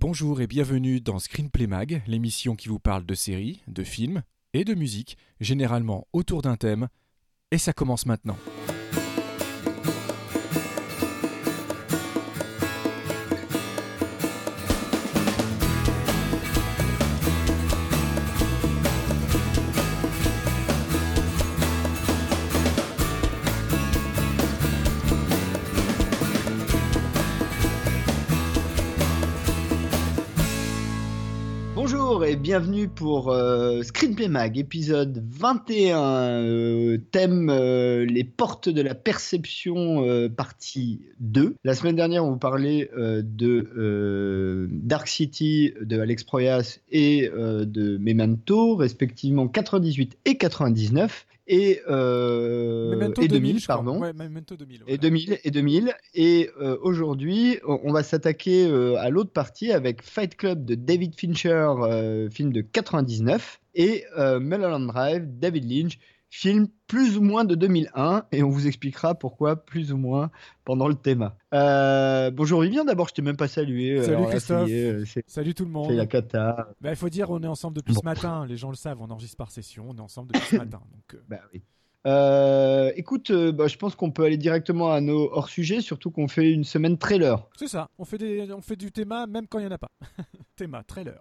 Bonjour et bienvenue dans Screenplay Mag, l'émission qui vous parle de séries, de films et de musique, généralement autour d'un thème. Et ça commence maintenant. Bienvenue pour euh, Screenplay Mag, épisode 21, euh, thème euh, les portes de la perception, partie 2. La semaine dernière, on vous parlait de Dark City de Alex Proyas et de Memento, respectivement 98 et 99. Et, euh, Memento et 2000, je crois. pardon. Ouais, Memento 2000. Et voilà. 2000 et 2000 et euh, aujourd'hui on va s'attaquer euh, à l'autre partie avec Fight Club de David Fincher film de 99 et Mulholland Drive David Lynch film plus ou moins de 2001 et on vous expliquera pourquoi plus ou moins pendant le thème. Euh, bonjour Vivien d'abord je t'ai même pas salué. Salut, Alors là, ça y Christophe. est, euh, c'est Salut tout le c'est la monde. cata. Bah, il faut dire, on est ensemble depuis Bon. ce matin. Les gens le savent, on enregistre par session. On est ensemble depuis ce matin. Donc, euh, Bah oui. Euh, écoute, euh, bah, je pense qu'on peut aller directement à nos hors-sujets, surtout qu'on fait une semaine trailer. c'est ça. On fait, des, on fait du thème même quand il n'y en a pas. thème, trailer.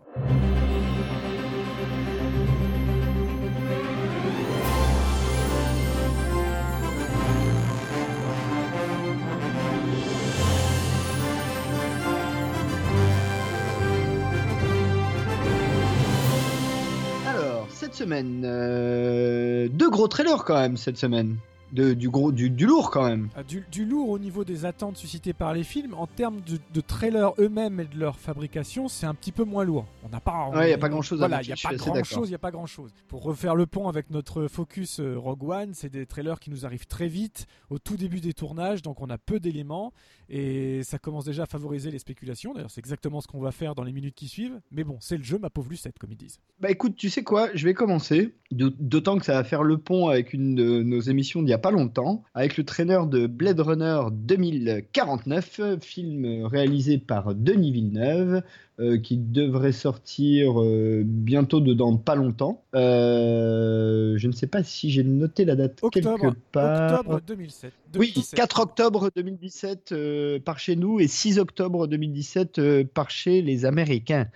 Cette semaine, euh, deux gros trailers quand même cette semaine. De, du, gros, du, du lourd quand même. Ah, du, du lourd au niveau des attentes suscitées par les films. En termes de, de trailers eux-mêmes et de leur fabrication, c'est un petit peu moins lourd. On n'a pas. Ouais, y a pas grand-chose Voilà, il y a pas assez grand d'accord. chose. Il y a pas grand chose. Pour refaire le pont avec notre focus euh, Rogue One, c'est des trailers qui nous arrivent très vite au tout début des tournages, donc on a peu d'éléments et ça commence déjà à favoriser les spéculations. D'ailleurs, c'est exactement ce qu'on va faire dans les minutes qui suivent. Mais bon, c'est le jeu, ma pauvre Lucette, comme ils disent. Bah écoute, tu sais quoi, je vais commencer. D'autant que ça va faire le pont avec une de nos émissions d'il pas longtemps, avec le trailer de Blade Runner 2049, euh, film réalisé par Denis Villeneuve, euh, qui devrait sortir euh, bientôt dedans pas longtemps. Euh, je ne sais pas si j'ai noté la date Octobre, quelque part. octobre 2007. Oui, 2017. 4 octobre 2017 euh, par chez nous et 6 octobre 2017 euh, par chez les Américains.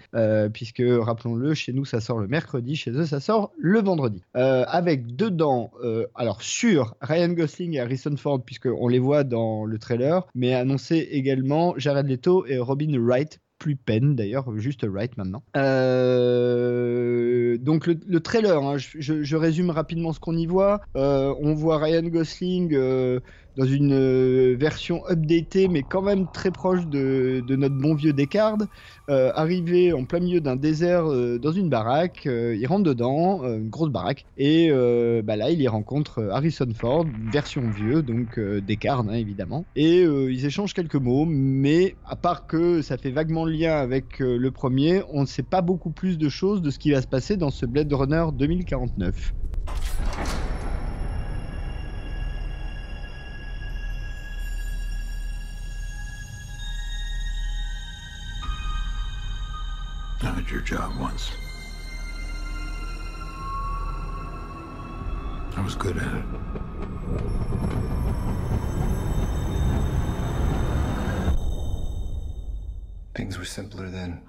Puisque, rappelons-le, chez nous ça sort le mercredi, chez eux ça sort le vendredi. Avec dedans, alors sur Ryan Gosling et Harrison Ford, puisqu'on les voit dans le trailer, mais annoncé également Jared Leto et Robin Wright. Plus peine d'ailleurs, juste Wright maintenant. Euh, donc le, le trailer, hein, je, je- je résume rapidement ce qu'on y voit. Euh, on voit Ryan Gosling euh, dans une euh, version updatée, mais quand même très proche de, notre bon vieux Descartes, euh, arrivé en plein milieu d'un désert euh, dans une baraque. il rentre dedans, une grosse baraque, et bah là il y rencontre Harrison Ford, version vieux, donc Descartes hein, évidemment, et ils échangent quelques mots, mais à part que ça fait vaguement lien avec le premier, on ne sait pas beaucoup plus de choses de ce qui va se passer dans ce Blade Runner 2049. Your job once. I was good at it. Things were simpler then.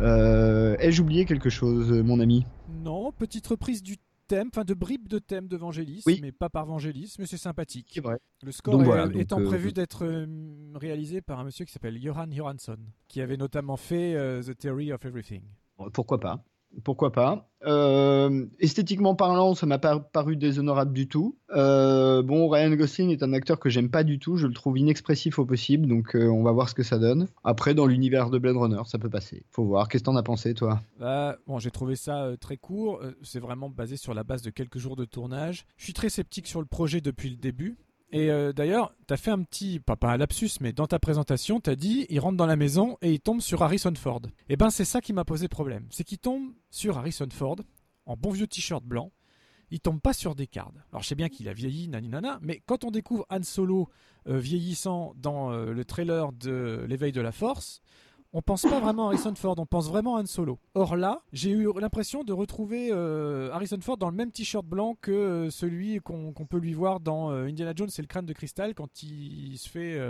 Euh, Ai-je oublié quelque chose, euh, mon ami? Non, petite reprise du thème, enfin de bribes de thème de Vangelis, Oui. mais pas par Vangelis, mais c'est sympathique. C'est vrai. Le score Donc est- voilà, donc, étant euh, prévu d'être euh, réalisé par un monsieur qui s'appelle Johan Johansson, qui avait notamment fait euh, The Theory of Everything. Pourquoi pas Pourquoi pas Euh, Esthétiquement parlant, ça m'a pas paru déshonorable du tout. Euh, bon, Ryan Gosling est un acteur que j'aime pas du tout. Je le trouve inexpressif au possible, donc euh, on va voir ce que ça donne. Après, dans l'univers de Blade Runner, ça peut passer. Faut voir. Qu'est-ce que t'en as pensé, toi? Bah, bon, j'ai trouvé ça très court. c'est vraiment basé sur la base de quelques jours de tournage. Je suis très sceptique sur le projet depuis le début. Et euh, d'ailleurs, tu as fait un petit, pas, pas un lapsus, mais dans ta présentation, tu as dit il rentre dans la maison et il tombe sur Harrison Ford. Et ben c'est ça qui m'a posé problème. C'est qu'il tombe sur Harrison Ford en bon vieux t-shirt blanc. Il tombe pas sur Descartes. Alors je sais bien qu'il a vieilli, nana, mais quand on découvre Han Solo euh, vieillissant dans euh, le trailer de l'éveil de la force, on pense pas vraiment à Harrison Ford, on pense vraiment à Han Solo. Or là, j'ai eu l'impression de retrouver euh, Harrison Ford dans le même t-shirt blanc que euh, celui qu'on peut lui voir dans euh, Indiana Jones et le crâne de cristal quand il se fait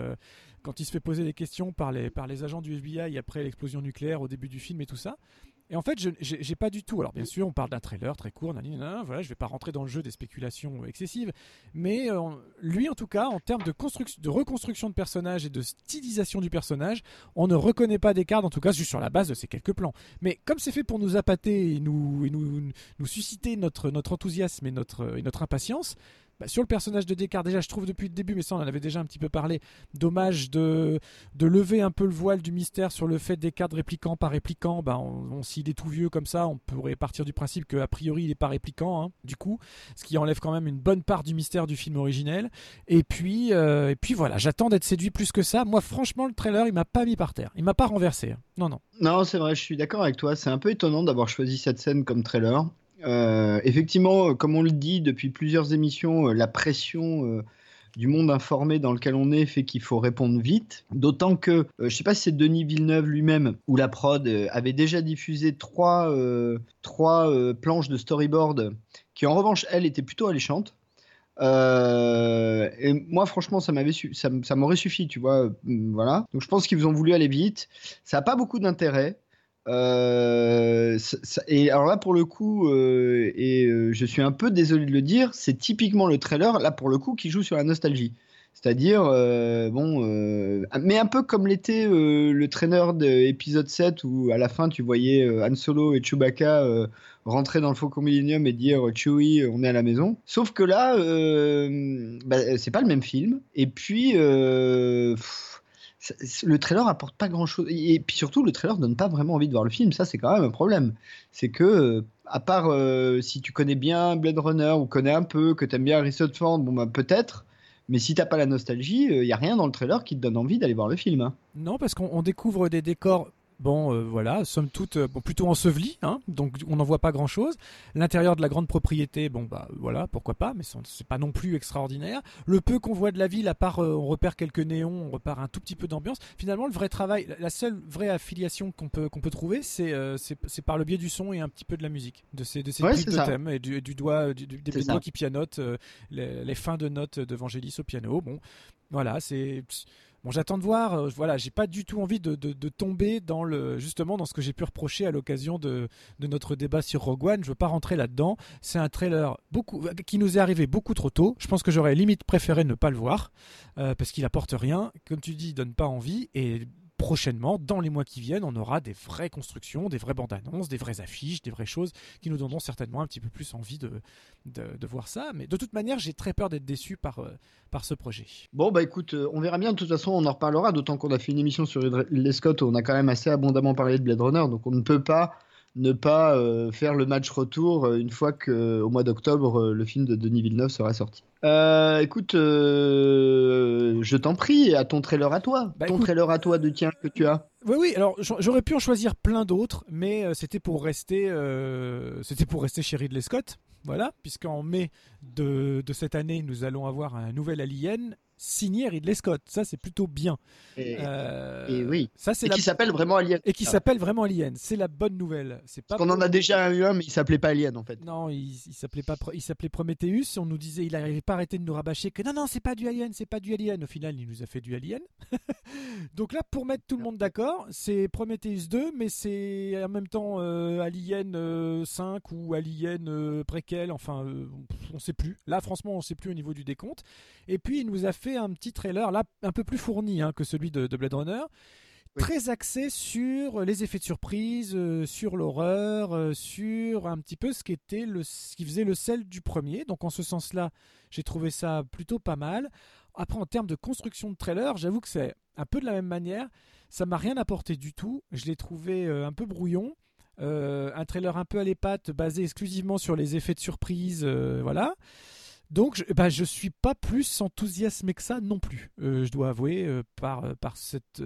quand il se fait poser des questions par les par les agents du FBI après l'explosion nucléaire au début du film et tout ça. Et en fait, je j'ai pas du tout. Alors bien sûr, on parle d'un trailer très court, nanani, nanana, voilà, je vais pas rentrer dans le jeu des spéculations excessives, mais euh, lui en tout cas, en termes de de reconstruction de personnage et de stylisation du personnage, on ne reconnaît pas Descartes, en tout cas juste sur la base de ces quelques plans. Mais comme c'est fait pour nous appâter et nous, et nous, nous susciter notre, notre enthousiasme et notre, et notre impatience, bah, sur le personnage de Descartes, déjà je trouve depuis le début, mais ça on en avait déjà un petit peu parlé, dommage de, lever un peu le voile du mystère sur le fait Descartes répliquant par répliquant. Bah, on, on- S'il est tout vieux comme ça, on pourrait partir du principe qu'a priori il est pas répliquant, hein, du coup, ce qui enlève quand même une bonne part du mystère du film originel. Et puis, euh, et puis voilà, j'attends d'être séduit plus que ça. Moi, franchement, le trailer, il m'a pas mis par terre. Il m'a pas renversé. hein. Non, non. Non, c'est vrai, je suis d'accord avec toi. C'est un peu étonnant d'avoir choisi cette scène comme trailer. Euh, effectivement, euh, comme on le dit depuis plusieurs émissions, euh, la pression du monde informé dans lequel on est fait qu'il faut répondre vite. D'autant que, je sais pas si c'est Denis Villeneuve lui-même ou la prod avait déjà diffusé trois, trois planches de storyboard qui, en revanche, elles étaient plutôt alléchantes. Et moi, franchement, ça m'aurait suffi, tu vois. Voilà. Donc, je pense qu'ils ont voulu aller vite. Ça n'a pas beaucoup d'intérêt. Euh, et alors là, pour le coup, euh, et euh, je suis un peu désolé de le dire, c'est typiquement le trailer, là, pour le coup, qui joue sur la nostalgie. C'est-à-dire, bon, euh, mais un peu comme l'était le trainer d'épisode 7 où à la fin tu voyais Han Solo et Chewbacca rentrer dans le Faucon Millennium et dire Chewie, on est à la maison. Sauf que là, bah, c'est pas le même film. Et puis, le trailer apporte pas grand-chose. Et puis surtout, le trailer donne pas vraiment envie de voir le film. Ça, c'est quand même un problème. C'est que, euh, à part euh, si tu connais bien Blade Runner ou connais un peu, que t'aimes bien Harrison Ford, bon bah peut-être. Mais si t'as pas la nostalgie, il y a rien dans le trailer qui te donne envie d'aller voir le film. hein. Non, parce qu'on on découvre des décors. Bon, euh, voilà, somme toute, euh, bon, plutôt ensevelis, hein, donc on n'en voit pas grand-chose. L'intérieur de la grande propriété, bon, bah voilà, pourquoi pas, mais c'est pas non plus extraordinaire. Le peu qu'on voit de la ville, à part euh, on repère quelques néons, on repère un tout petit peu d'ambiance. Finalement, le vrai travail, la- seule vraie affiliation qu'on peut, qu'on peut trouver, c'est par le biais du son et un petit peu de la musique, de ces, de ces Ouais, de thème et du, du doigt, du- du- des doigts qui pianotent les, les fins de notes d'Evangelis au piano. Bon, voilà, c'est Bon, j'attends de voir. euh, voilà, j'ai pas du tout envie de, tomber dans le justement dans ce que j'ai pu reprocher à l'occasion de, notre débat sur Rogue One. Je veux pas rentrer là-dedans. C'est un trailer beaucoup qui nous est arrivé beaucoup trop tôt. Je pense que j'aurais limite préféré ne pas le voir euh, parce qu'il apporte rien. Comme tu dis, il donne pas envie et prochainement, dans les mois qui viennent, on aura des vraies constructions, des vraies bandes annonces, des vraies affiches, des vraies choses qui nous donneront certainement un petit peu plus envie de, voir ça. Mais de toute manière, j'ai très peur d'être déçu par, euh, ce projet. Bon, bah écoute, euh, on verra bien. De toute façon, on en reparlera. D'autant qu'on a fait une émission sur Ridley Scott on a quand même assez abondamment parlé de Blade Runner. Donc on ne peut pas ne pas euh, faire le match retour euh, une fois qu'au mois d'octobre, euh, le film de Denis Villeneuve sera sorti. Euh, écoute, euh, je t'en prie, à ton trailer à toi. Bah, ton écoute- trailer à toi de tien que tu as. Oui, oui. Alors j'a- j'aurais pu en choisir plein d'autres, mais c'était pour rester, c'était pour rester chez Ridley Scott. Voilà, puisqu'en mai de, de cette année, nous allons avoir un nouvel Alien signé Ridley Scott. Ça, c'est plutôt bien. Et, Euh, et oui. Ça, c'est la qui s'appelle vraiment Alien. et qui s'appelle vraiment Alien. C'est la bonne nouvelle. C'est pas. Parce qu'on en a déjà eu un, mais il s'appelait pas Alien en fait. Non, il, il s'appelait pas, il s'appelait Prometheus. On nous disait, il n'arrivait pas à arrêter de nous rabâcher que non, non, c'est pas du Alien, c'est pas du Alien. Au final, il nous a fait du Alien. Donc là, pour mettre tout le monde d'accord, c'est Prometheus 2, mais c'est en même temps euh, Alien euh, 5 ou Alien euh, préquel. Enfin, euh, on sait plus. Là, franchement, on sait plus au niveau du décompte. Et puis, il nous a fait un petit trailer là, un peu plus fourni hein, que celui de, de Blade Runner. Oui. Très axé sur les effets de surprise, euh, sur l'horreur, euh, sur un petit peu ce qui était le, ce qui faisait le sel du premier. Donc en ce sens-là, j'ai trouvé ça plutôt pas mal. Après, en termes de construction de trailer, j'avoue que c'est un peu de la même manière. Ça m'a rien apporté du tout. Je l'ai trouvé euh, un peu brouillon. Euh, un trailer un peu à l'épate, basé exclusivement sur les effets de surprise, euh, voilà. Donc, je, bah, suis pas plus enthousiasmé que ça non plus. Euh, je dois avouer euh, par euh, par cette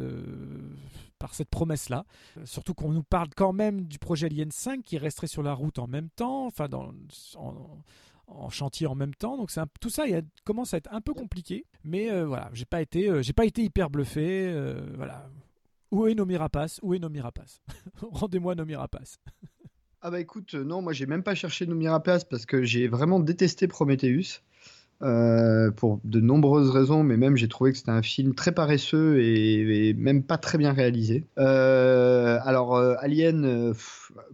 cette promesse là. Surtout qu'on nous parle quand même du projet Alien 5 qui resterait sur la route en même temps, enfin en, chantier en même temps. Donc c'est tout ça commence à être un peu compliqué. Mais voilà, j'ai pas été pas été hyper bluffé. voilà. Où est Nomi Rapace Où est Nomi Rapace Rendez-moi Nomi Rapace. Ah bah écoute, euh, non, moi j'ai même pas cherché Noomi Rapace parce que j'ai vraiment détesté Prometheus. euh, pour de nombreuses raisons, mais même j'ai trouvé que c'était un film très paresseux et, même pas très bien réalisé. Euh, alors Alien,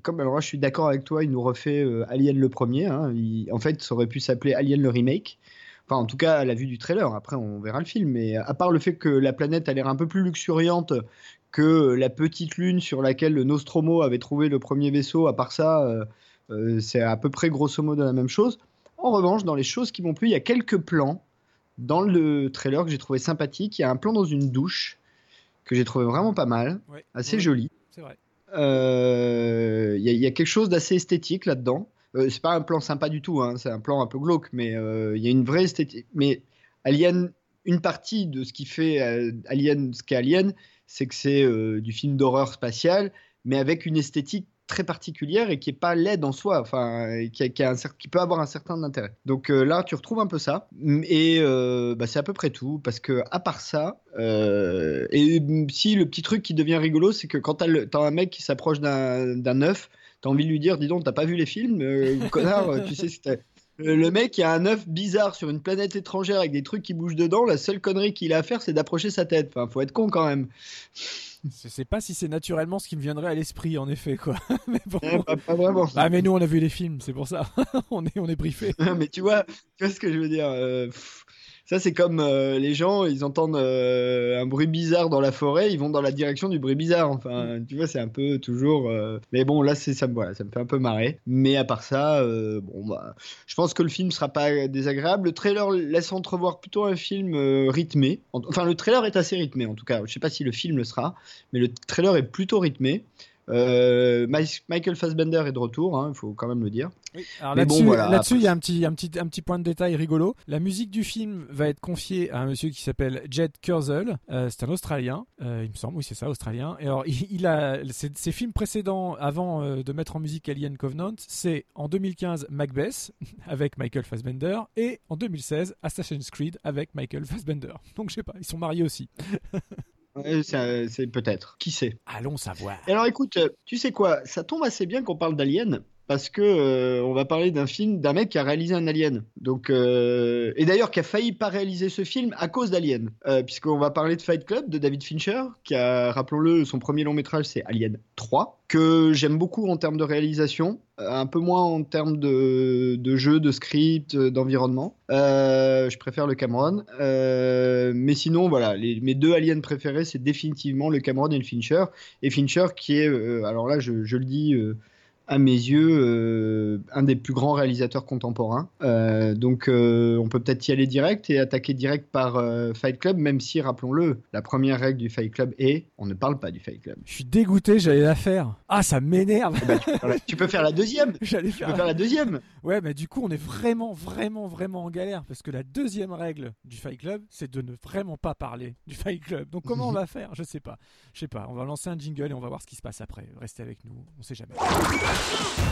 comme alors je suis d'accord avec toi, il nous refait Alien le premier. hein. En fait, ça aurait pu s'appeler Alien le remake. Enfin, en tout cas, à la vue du trailer. Après, on verra le film. Mais à part le fait que la planète a l'air un peu plus luxuriante que la petite lune sur laquelle le Nostromo avait trouvé le premier vaisseau, à part ça, euh, euh, c'est à peu près grosso modo la même chose. En revanche, dans les choses qui m'ont plu, il y a quelques plans dans le trailer que j'ai trouvé sympathique. Il y a un plan dans une douche que j'ai trouvé vraiment pas mal, Ouais. assez Ouais, joli. C'est vrai. Euh, Il y, a- il y a quelque chose d'assez esthétique là-dedans. Euh, c'est pas un plan sympa du tout, hein, c'est un plan un peu glauque, mais euh, il y a une vraie esthétique. Mais Alien, une partie de ce qui fait euh, Alien, ce qu'est Alien, c'est que c'est euh, du film d'horreur spatial, mais avec une esthétique très particulière et qui est pas laide en soi, enfin, qui, a- qui a un cer- qui peut avoir un certain intérêt. Donc euh, là, tu retrouves un peu ça, et euh, bah, c'est à peu près tout, parce que à part ça, euh, et mm, si le petit truc qui devient rigolo, c'est que quand t'as un mec qui s'approche d'un œuf, t'as envie de lui dire, dis donc, t'as pas vu les films, connard, tu sais ce que t'as- Euh, Le mec, il a un œuf bizarre sur une planète étrangère avec des trucs qui bougent dedans. La seule connerie qu'il a à faire, c'est d'approcher sa tête. Enfin, faut être con quand même. Je sais pas si c'est naturellement ce qui me viendrait à l'esprit, en effet, quoi. mais bon. Eh, pas, pas vraiment. Ah, mais nous, on a vu les films, c'est pour ça. on est, on est briefé. mais tu vois, tu vois ce que je veux dire. euh, pff, ça, c'est comme euh, les gens, ils entendent euh, un bruit bizarre dans la forêt, ils vont dans la direction du bruit bizarre. Enfin, tu vois, c'est un peu toujours. euh, Mais bon, là, c'est ça, me- voilà, ça me fait un peu marrer. Mais à part ça, bon, bah, je pense que le film sera pas désagréable. Le trailer laisse entrevoir plutôt un film rythmé. En- Enfin, le trailer est assez rythmé, en tout cas. Je sais pas si le film le sera, mais le trailer est plutôt rythmé. Euh, Michael Fassbender est de retour, hein, il faut quand même le dire. Alors là-dessus, bon, voilà, là-dessus, après- il y a un petit, un, petit, un petit point de détail rigolo. La musique du film va être confiée à un monsieur qui s'appelle Jed Kurzel. Euh, c'est un Australien, euh, il me semble, oui c'est ça, Australien. Et alors, il, il a ses, ses films précédents, avant euh, de mettre en musique Alien Covenant, c'est en 2015 Macbeth avec Michael Fassbender et en 2016 Assassin's Creed avec Michael Fassbender. Donc je sais pas, ils sont mariés aussi. C'est peut-être. Qui sait? Allons savoir. Et alors écoute, euh, tu sais quoi? Ça tombe assez bien qu'on parle d'Alien. Parce que euh, on va parler d'un film d'un mec qui a réalisé un Alien. Donc euh, et d'ailleurs qui a failli pas réaliser ce film à cause d'Alien, euh, puisqu'on va parler de Fight Club de David Fincher, qui a rappelons-le son premier long métrage c'est Alien 3, que j'aime beaucoup en termes de réalisation, un peu moins en termes de, de jeu, de script, d'environnement. Je préfère le Cameron, mais sinon voilà, mes deux Aliens préférés c'est définitivement le Cameron et le Fincher. Et Fincher qui est, alors là je, le dis à mes yeux, euh, un des plus grands réalisateurs contemporains. Euh, donc euh, on peut peut-être y aller direct et attaquer direct par Fight Club, même si, rappelons-le, la première règle du Fight Club est on ne parle pas du Fight Club. Je suis dégoûté, j'allais la faire. Ah, ça m'énerve. Voilà. tu peux faire la deuxième J'allais Tu peux faire. faire la deuxième Ouais, mais du coup, on est vraiment, vraiment, vraiment en galère parce que la deuxième règle du Fight Club, c'est de ne vraiment pas parler du Fight Club. Donc, comment on va faire? Je sais pas. Je sais pas. On va lancer un jingle et on va voir ce qui se passe après. Restez avec nous. On sait jamais. よし!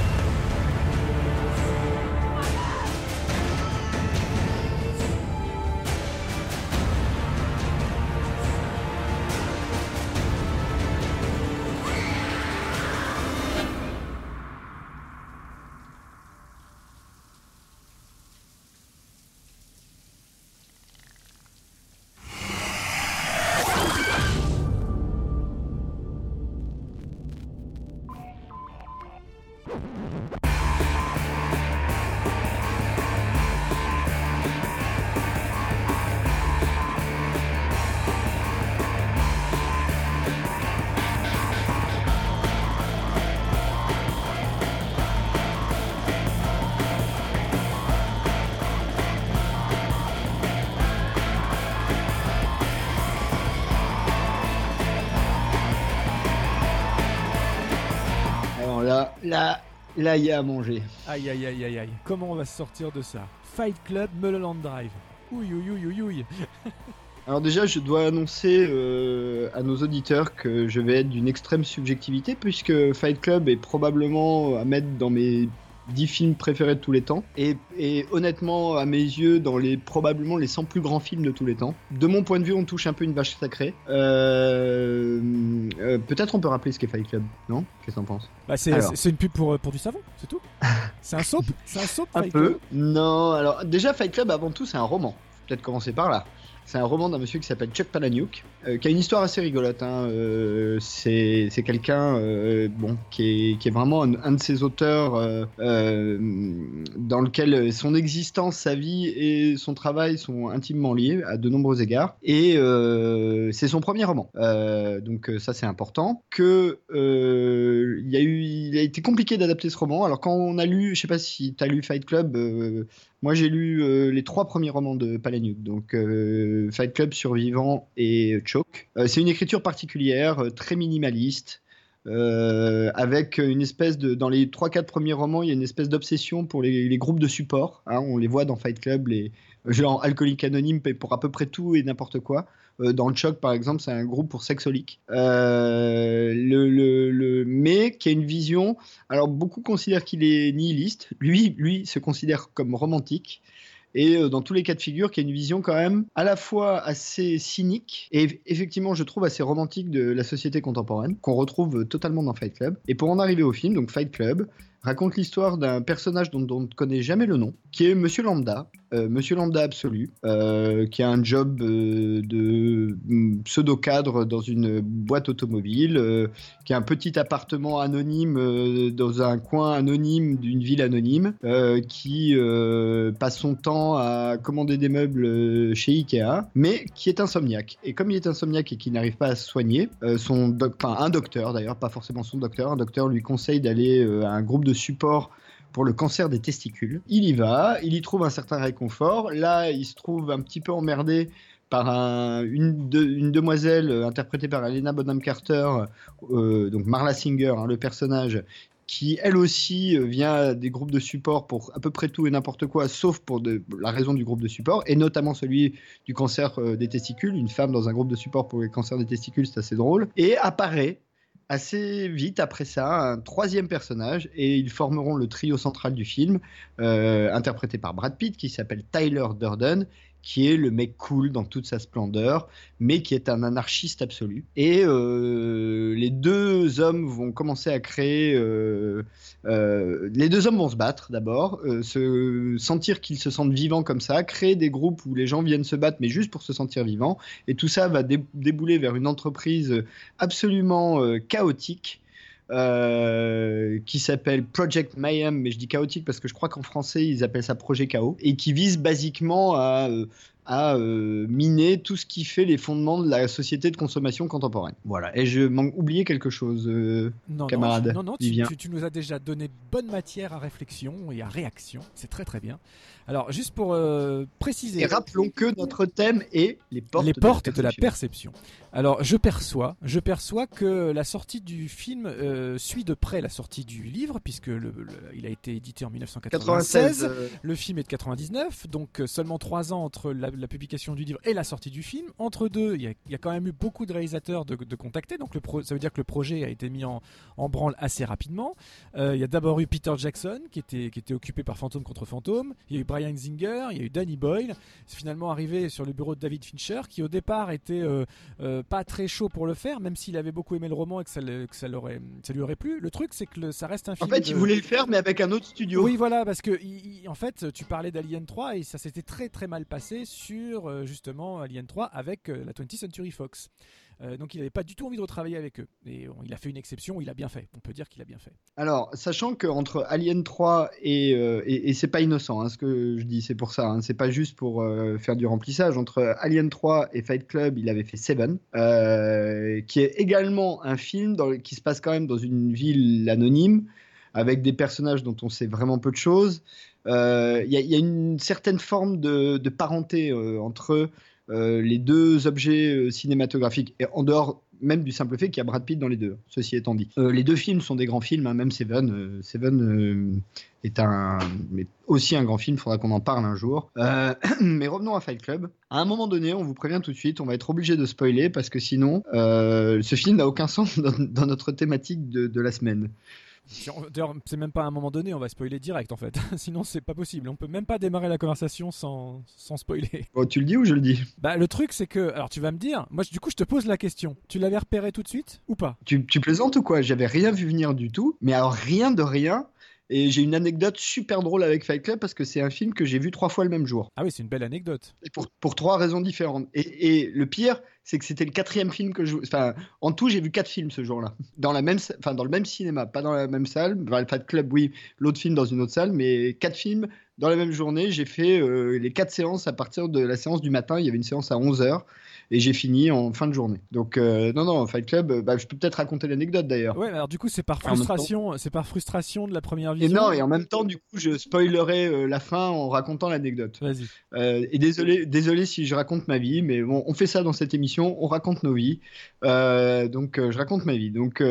Là, il y a à manger. Aïe aïe aïe aïe aïe. Comment on va se sortir de ça? Fight Club, Mulholland Drive. Ouille ouille ouille ouille ouille. Alors déjà, je dois annoncer euh, à nos auditeurs que je vais être d'une extrême subjectivité puisque Fight Club est probablement à mettre dans mes 10 films préférés de tous les temps et, et honnêtement à mes yeux dans les probablement les 100 plus grands films de tous les temps. De mon point de vue, on touche un peu une vache sacrée. Euh, euh, Peut-être on peut rappeler ce qu'est Fight Club, non? Qu'est-ce que t'en penses? Bah, c'est, une pub pour, c'est tout C'est tout C'est un soap C'est un soap Un Fight peu. Club Non, alors déjà Fight Club avant tout c'est un roman. Faut Peut-être commencer par là. C'est un roman d'un monsieur qui s'appelle Chuck Palahniuk, euh, qui a une histoire assez rigolote. Hein. Euh, c'est quelqu'un euh, bon, qui, est, vraiment un, de ces auteurs dans lequel son existence, sa vie et son travail sont intimement liés à de nombreux égards. Et c'est son premier roman. Donc ça c'est important. Que il a été compliqué d'adapter ce roman. Alors quand on a lu, je sais pas si tu as lu Fight Club. Moi, j'ai lu euh, les trois premiers romans de Palahniuk, donc euh, Fight Club, Survivant et Choke. Euh, c'est une écriture particulière, très minimaliste, avec une espèce de, dans les trois quatre premiers romans, il y a une espèce d'obsession pour les, les groupes de support. hein. on les voit dans Fight Club, les genre alcoolique anonyme pour à peu près tout et n'importe quoi. Euh, dans le Choc, par exemple, c'est un groupe pour sexolique. Euh, le, le, mais qui a une vision. Alors, beaucoup considèrent qu'il est nihiliste. Lui, lui se considère comme romantique. Et euh, dans tous les cas de figure, qui a une vision quand même à la fois assez cynique et effectivement, je trouve assez romantique de la société contemporaine, qu'on retrouve totalement dans Fight Club. Et pour en arriver au film, donc Fight Club raconte l'histoire d'un personnage dont, on ne connaît jamais le nom, qui est Monsieur Lambda, euh, Monsieur Lambda absolu, euh, qui a un job euh, de mm, pseudo-cadre dans une boîte automobile, qui a un petit appartement anonyme dans un coin anonyme d'une ville anonyme, qui passe son temps à commander des meubles chez Ikea, mais qui est insomniaque. Et comme il est insomniaque et qu'il n'arrive pas à se soigner, son doc- un docteur d'ailleurs, pas forcément son docteur, un docteur lui conseille d'aller à un groupe de support pour le cancer des testicules. Il y va, il y trouve un certain réconfort. Là, il se trouve un petit peu emmerdé par un- une, de- une demoiselle euh, interprétée par Helena Bonham Carter, euh, donc Marla Singer, hein, le personnage, qui elle aussi euh, vient des groupes de support pour à peu près tout et n'importe quoi, sauf pour de- la raison du groupe de support, et notamment celui du cancer des testicules. Une femme dans un groupe de support pour les cancers des testicules, c'est assez drôle. Et apparaît assez vite après ça un troisième personnage et ils formeront le trio central du film euh, interprété par Brad Pitt qui s'appelle Tyler Durden qui est le mec cool dans toute sa splendeur mais qui est un anarchiste absolu. Et euh, les deux hommes vont commencer à créer euh, euh, les deux hommes vont se battre d'abord se sentir qu'ils se sentent vivants comme ça créer des groupes où les gens viennent se battre mais juste pour se sentir vivants. Et tout ça va dé- débouler vers une entreprise absolument chaotique euh, qui s'appelle Project Mayhem, mais je dis chaotique parce que je crois qu'en français ils appellent ça Projet Chaos, et qui vise basiquement à, euh, à euh, miner tout ce qui fait les fondements de la société de consommation contemporaine. Voilà, et je m'en oublié quelque chose. euh, Non, Camarade, non, non, non, tu, Vivien. tu- tu nous as déjà donné bonne matière à réflexion et à réaction. C'est très très bien. Alors, juste pour euh, préciser. Et rappelons que notre thème est les portes, les portes de la, perception. perception. Alors, je perçois, je perçois que la sortie du film euh, suit de près la sortie du livre, puisque le, le- il a été édité en 1996. 96. euh, Le film est de 99, donc seulement 3 ans entre la, la publication du livre et la sortie du film. Entre deux, il y a, il y a quand même eu beaucoup de réalisateurs de, de contacter, donc le pro- ça veut dire que le projet a été mis en, en branle assez rapidement. Il y a d'abord eu Peter Jackson qui était, qui était occupé par Fantôme contre Fantôme. Il y a eu Brian Singer, il y a eu Danny Boyle. C'est finalement arrivé sur le bureau de David Fincher qui au départ était euh, euh, pas très chaud pour le faire, même s'il avait beaucoup aimé le roman et que ça, le- que ça, l'aurait- ça lui aurait plu. Le truc c'est que le- ça reste un En film. fait, il voulait le faire, mais avec un autre studio. oui, voilà, parce que il- il- en fait, tu parlais d'Alien 3 et ça s'était très très mal passé sur euh, justement Alien 3 avec la 20th Century Fox. Euh, donc il n'avait pas du tout envie de retravailler avec eux. Et on- il a fait une exception, il a bien fait. On peut dire qu'il a bien fait. Alors, sachant qu'entre Alien 3 et, euh, et, et c'est pas innocent hein, ce que je dis, c'est pour ça, hein, c'est pas juste pour euh, faire du remplissage. Entre Alien 3 et Fight Club, il avait fait Seven, euh, qui est également un film dans qui se passe quand même dans une ville anonyme, avec des personnages dont on sait vraiment peu de choses. Euh, Il y, a- une certaine forme de, parenté euh, entre euh, les deux objets euh, cinématographiques, et en dehors même du simple fait qu'il y a Brad Pitt dans les deux. Ceci étant dit, Euh, les deux films sont des grands films, hein, même Seven. euh, Seven euh, est un, aussi un grand film. Faudra qu'on en parle un jour. Euh, mais revenons à Fight Club. À un moment donné, on vous prévient tout de suite, on va être obligé de spoiler parce que sinon, euh, ce film n'a aucun sens dans, notre thématique de la semaine. D'ailleurs, c'est même pas à un moment donné, on va spoiler direct en fait. Sinon, c'est pas possible. On peut même pas démarrer la conversation sans, sans spoiler. Bon, tu le dis ou je le dis? Bah, le truc, c'est que. Alors, tu vas me dire, moi, du coup, je te pose la question. Tu l'avais repéré tout de suite ou pas? Tu, tu plaisantes ou quoi? J'avais rien vu venir du tout, mais alors rien de rien. Et j'ai une anecdote super drôle avec Fight Club parce que c'est un film que j'ai vu trois fois le même jour. Ah oui, c'est une belle anecdote. Et pour, pour trois raisons différentes. Et, et le pire, c'est que c'était le quatrième film que je. Enfin, en tout, j'ai vu quatre films ce jour-là. Dans, la même, sa- enfin, dans le même cinéma, pas dans la même salle. Enfin, le Fight Club, oui, l'autre film dans une autre salle, mais quatre films dans la même journée. J'ai fait euh, les quatre séances à partir de la séance du matin. Il y avait une séance à 11h et j'ai fini en fin de journée. Donc, euh, non, non, Fight Club, euh, bah, je peux peut-être raconter l'anecdote d'ailleurs. Ouais, alors du coup, c'est par frustration, c'est par frustration de la première Et vision. non, et en même temps, du coup, je spoilerai euh, la fin en racontant l'anecdote. Vas-y. Euh, et désolé, désolé si je raconte ma vie, mais bon, on fait ça dans cette émission, on raconte nos vies. Donc, je raconte ma vie. Donc,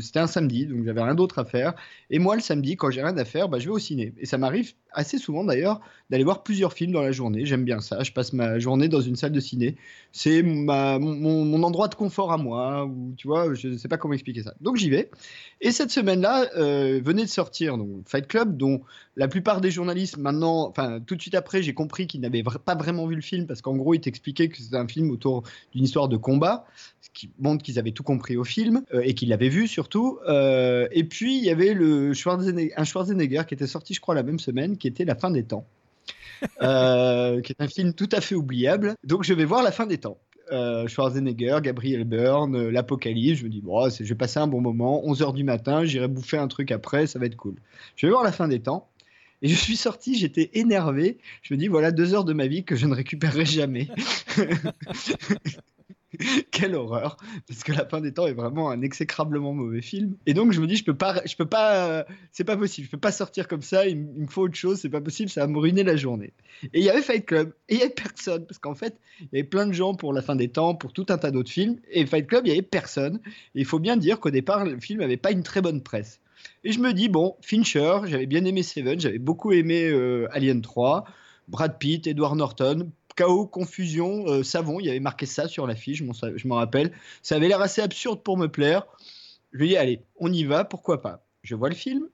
c'était un samedi, donc j'avais rien d'autre à faire. Et moi, le samedi, quand j'ai rien à faire, bah, je vais au ciné. Et ça m'arrive assez souvent d'ailleurs d'aller voir plusieurs films dans la journée. J'aime bien ça. Je passe ma journée dans une salle de ciné. C'est ma- mon, endroit de confort à moi, ou tu vois, je ne sais pas comment expliquer ça. Donc, j'y vais. Et cette semaine-là, euh, venait de sortir donc, Fight Club, dont la plupart des journalistes maintenant, enfin tout de suite après, j'ai compris qu'ils n'avaient vra- pas vraiment vu le film parce qu'en gros, ils t'expliquaient que c'était un film autour d'une histoire de combat, ce qui montre qu'ils avaient tout compris au film euh, et qu'ils l'avaient vu surtout. Euh, et puis il y avait le Schwarzenegger, un Schwarzenegger qui était sorti, je crois, la même semaine, qui était La fin des temps. Euh, qui est un film tout à fait oubliable. Donc je vais voir La fin des temps. Euh, Schwarzenegger, Gabriel Byrne, euh, l'Apocalypse. Je me dis, bon, je vais passer un bon moment. 11h du matin, j'irai bouffer un truc après, ça va être cool. Je vais voir La fin des temps. Et je suis sorti, j'étais énervé. Je me dis, voilà deux heures de ma vie que je ne récupérerai jamais. Quelle horreur Parce que La fin des temps est vraiment un exécrablement mauvais film. Et donc je me dis, je peux pas, je peux pas, c'est pas possible. Je peux pas sortir comme ça. Il, il me faut autre chose. C'est pas possible. Ça va me ruiner la journée. Et il y avait Fight Club. Et il y avait personne parce qu'en fait, il y avait plein de gens pour La fin des temps, pour tout un tas d'autres films. Et Fight Club, il y avait personne. Et il faut bien dire qu'au départ, le film avait pas une très bonne presse. Et je me dis, bon, Fincher, j'avais bien aimé Seven, j'avais beaucoup aimé euh, Alien 3, Brad Pitt, Edward Norton, chaos, confusion, euh, savon, il y avait marqué ça sur l'affiche, je m'en rappelle. Ça avait l'air assez absurde pour me plaire. Je lui dis, allez, on y va, pourquoi pas? Je vois le film,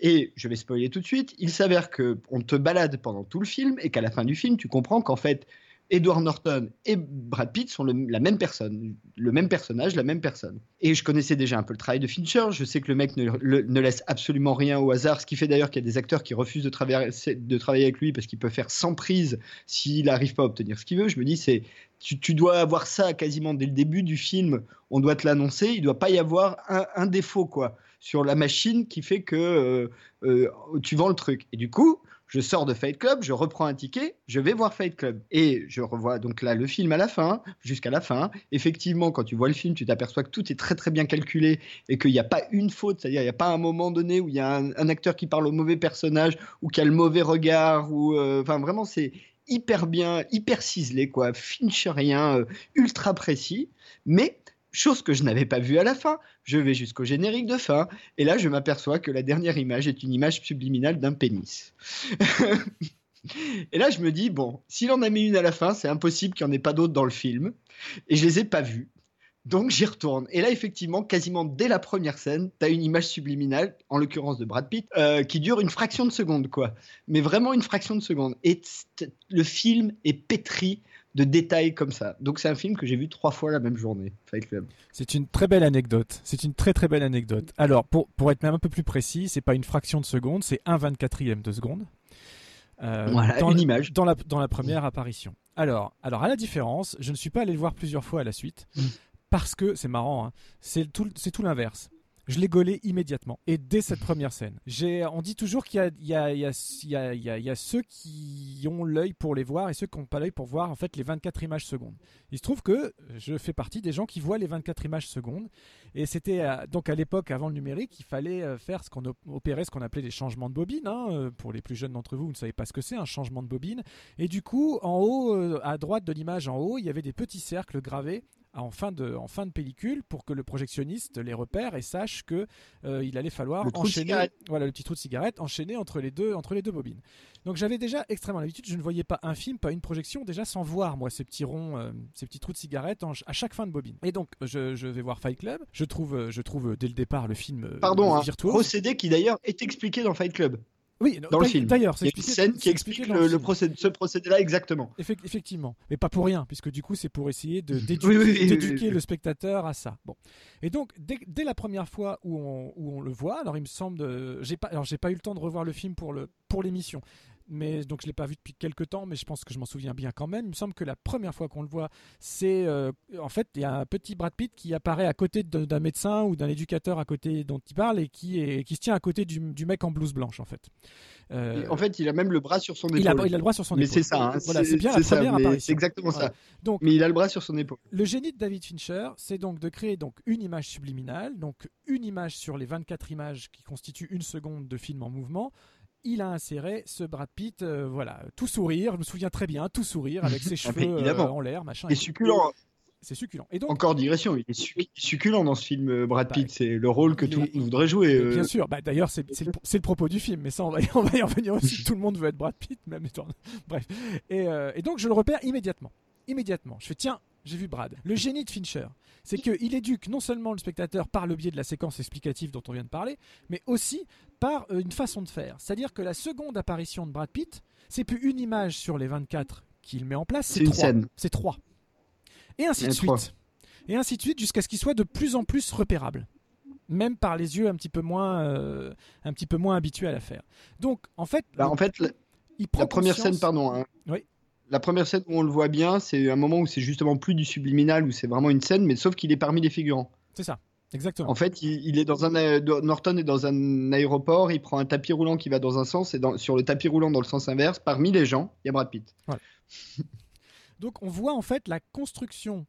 et je vais spoiler tout de suite, il s'avère que on te balade pendant tout le film, et qu'à la fin du film, tu comprends qu'en fait, Edward Norton et Brad Pitt sont la même personne, le même personnage, la même personne. Et je connaissais déjà un peu le travail de Fincher, je sais que le mec ne, ne laisse absolument rien au hasard, ce qui fait d'ailleurs qu'il y a des acteurs qui refusent de, travailler- avec lui parce qu'il peut faire sans prise s'il n'arrive pas à obtenir ce qu'il veut. Je me dis, c'est tu, dois avoir ça quasiment dès le début du film, on doit te l'annoncer, il doit pas y avoir un, un défaut quoi sur la machine qui fait que euh, euh, tu vends le truc. Et du coup, je sors de Fight Club, je reprends un ticket, je vais voir Fight Club. Et je revois donc là le film à la fin, jusqu'à la fin. Effectivement, quand tu vois le film, tu t'aperçois que tout est très très bien calculé et qu'il n'y a pas une faute, c'est-à-dire il n'y a pas un moment donné où il y a un, acteur qui parle au mauvais personnage ou qui a le mauvais regard. ou euh, Enfin, vraiment, c'est hyper bien, hyper ciselé, quoi. Fincherien, euh, ultra précis. Mais chose que je n'avais pas vue à la fin. Je vais jusqu'au générique de fin, et là je m'aperçois que la dernière image est une image subliminale d'un pénis. et là je me dis, bon, s'il en a mis une à la fin, c'est impossible qu'il n'y en ait pas d'autres dans le film, et je les ai pas vues. Donc j'y retourne. Et là, effectivement, quasiment dès la première scène, tu as une image subliminale, en l'occurrence de Brad Pitt, euh, qui dure une fraction de seconde, quoi. Mais vraiment une fraction de seconde. Et le film est pétri de détails comme ça. Donc c'est un film que j'ai vu trois fois la même journée. C'est une très belle anecdote. C'est une très très belle anecdote. Alors, pour, pour être même un peu plus précis, c'est pas une fraction de seconde, c'est un 24e de seconde. Euh, Voilà, dans une image. Dans la, dans la première apparition. Alors, alors, à la différence, je ne suis pas allé le voir plusieurs fois à la suite. Mm. Parce que, c'est marrant, hein, c'est tout, c'est tout l'inverse. Je l'ai gaulé immédiatement. Et dès cette première scène. On dit toujours qu'il y a, ceux qui ont l'œil pour les voir et ceux qui n'ont pas l'œil pour voir en fait les 24 images secondes. Il se trouve que je fais partie des gens qui voient les 24 images secondes. Et c'était donc à l'époque, avant le numérique, il fallait euh, faire ce qu'on op- opérait, ce qu'on appelait des changements de bobine. hein. Euh, Pour les plus jeunes d'entre vous, vous ne savez pas ce que c'est, un changement de bobine. Et du coup, en haut, euh, à droite de l'image en haut, il y avait des petits cercles gravés en fin de, en fin de pellicule pour que le projectionniste les repère et sache que euh, il allait falloir Le enchaîner, voilà le petit trou de cigarette, enchaîner entre les deux, entre les deux bobines. Donc j'avais déjà extrêmement l'habitude, je ne voyais pas un film, pas une projection, déjà sans voir moi ces petits ronds, euh, ces petits trous de cigarette en- à chaque fin de bobine. Et donc je, je vais voir Fight Club, je trouve, euh, je trouve dès le départ le film Pardon, hein, procédé qui d'ailleurs est expliqué dans Fight Club. Oui, dans le film. D'ailleurs, c'est une scène qui explique le, procédé, ce procédé-là exactement. Effect- effectivement, mais pas pour rien, puisque du coup c'est pour essayer de d'éduquer, Oui, oui, oui, le spectateur à ça. Bon, et donc dès, dès la première fois où on, où on le voit, alors il me semble, euh, j'ai pas, alors j'ai pas eu le temps de revoir le film pour le pour l'émission, mais donc je l'ai pas vu depuis quelques temps, mais je pense que je m'en souviens bien quand même. Il me semble que la première fois qu'on le voit, c'est euh, en fait il y a un petit Brad Pitt qui apparaît à côté d'un médecin ou d'un éducateur à côté dont il parle et qui est qui se tient à côté du, du mec en blouse blanche en fait. Euh, en fait, il a même le bras sur son épaule. il a, il a le droit sur son mais épaule. c'est ça. hein, Voilà, c'est bien la ça, première mais apparition. C'est exactement Voilà. ça. Donc Mais il a le bras sur son épaule. le génie de David Fincher, c'est donc de créer donc une image subliminale, donc une image sur les 24 images qui constituent une seconde de film en mouvement. Il a inséré ce Brad Pitt, euh, voilà, tout sourire, je me souviens très bien, tout sourire avec ses cheveux euh, en l'air, machin. Et succulent. C'est succulent. Et donc, Encore digression, il est su- succulent dans ce film, euh, Brad Bah, Pitt. C'est le rôle que tout le monde voudrait jouer. euh, bien sûr, bah, d'ailleurs, c'est le, propos du film, mais ça, on va, y- on va y revenir aussi. Tout le monde veut être Brad Pitt, même étant. Bref. Et, et donc, je le repère immédiatement. Immédiatement. Je fais, tiens, j'ai vu Brad. Le génie de Fincher, c'est qu'il éduque non seulement le spectateur par le biais de la séquence explicative dont on vient de parler, mais aussi par euh, une façon de faire. C'est-à-dire que la seconde apparition de Brad Pitt, c'est plus une image sur les 24 qu'il met en place, C'est trois. scène. C'est trois. Et ainsi de trois. suite. Et ainsi de suite jusqu'à ce qu'il soit de plus en plus repérable. Même par les yeux un petit peu moins, euh, un petit peu moins habitués à la faire. Donc, en fait, Bah, le- en fait, la, il prend la première scène, pardon. hein. Oui. La première scène où on le voit bien, c'est un moment où c'est justement plus du subliminal, où c'est vraiment une scène, mais sauf qu'il est parmi les figurants. C'est ça, exactement. En fait, il, il est dans un aé- Norton est dans un aéroport, il prend un tapis roulant qui va dans un sens et dans- sur le tapis roulant dans le sens inverse, parmi les gens, il y a Brad Pitt. Donc, on voit en fait la construction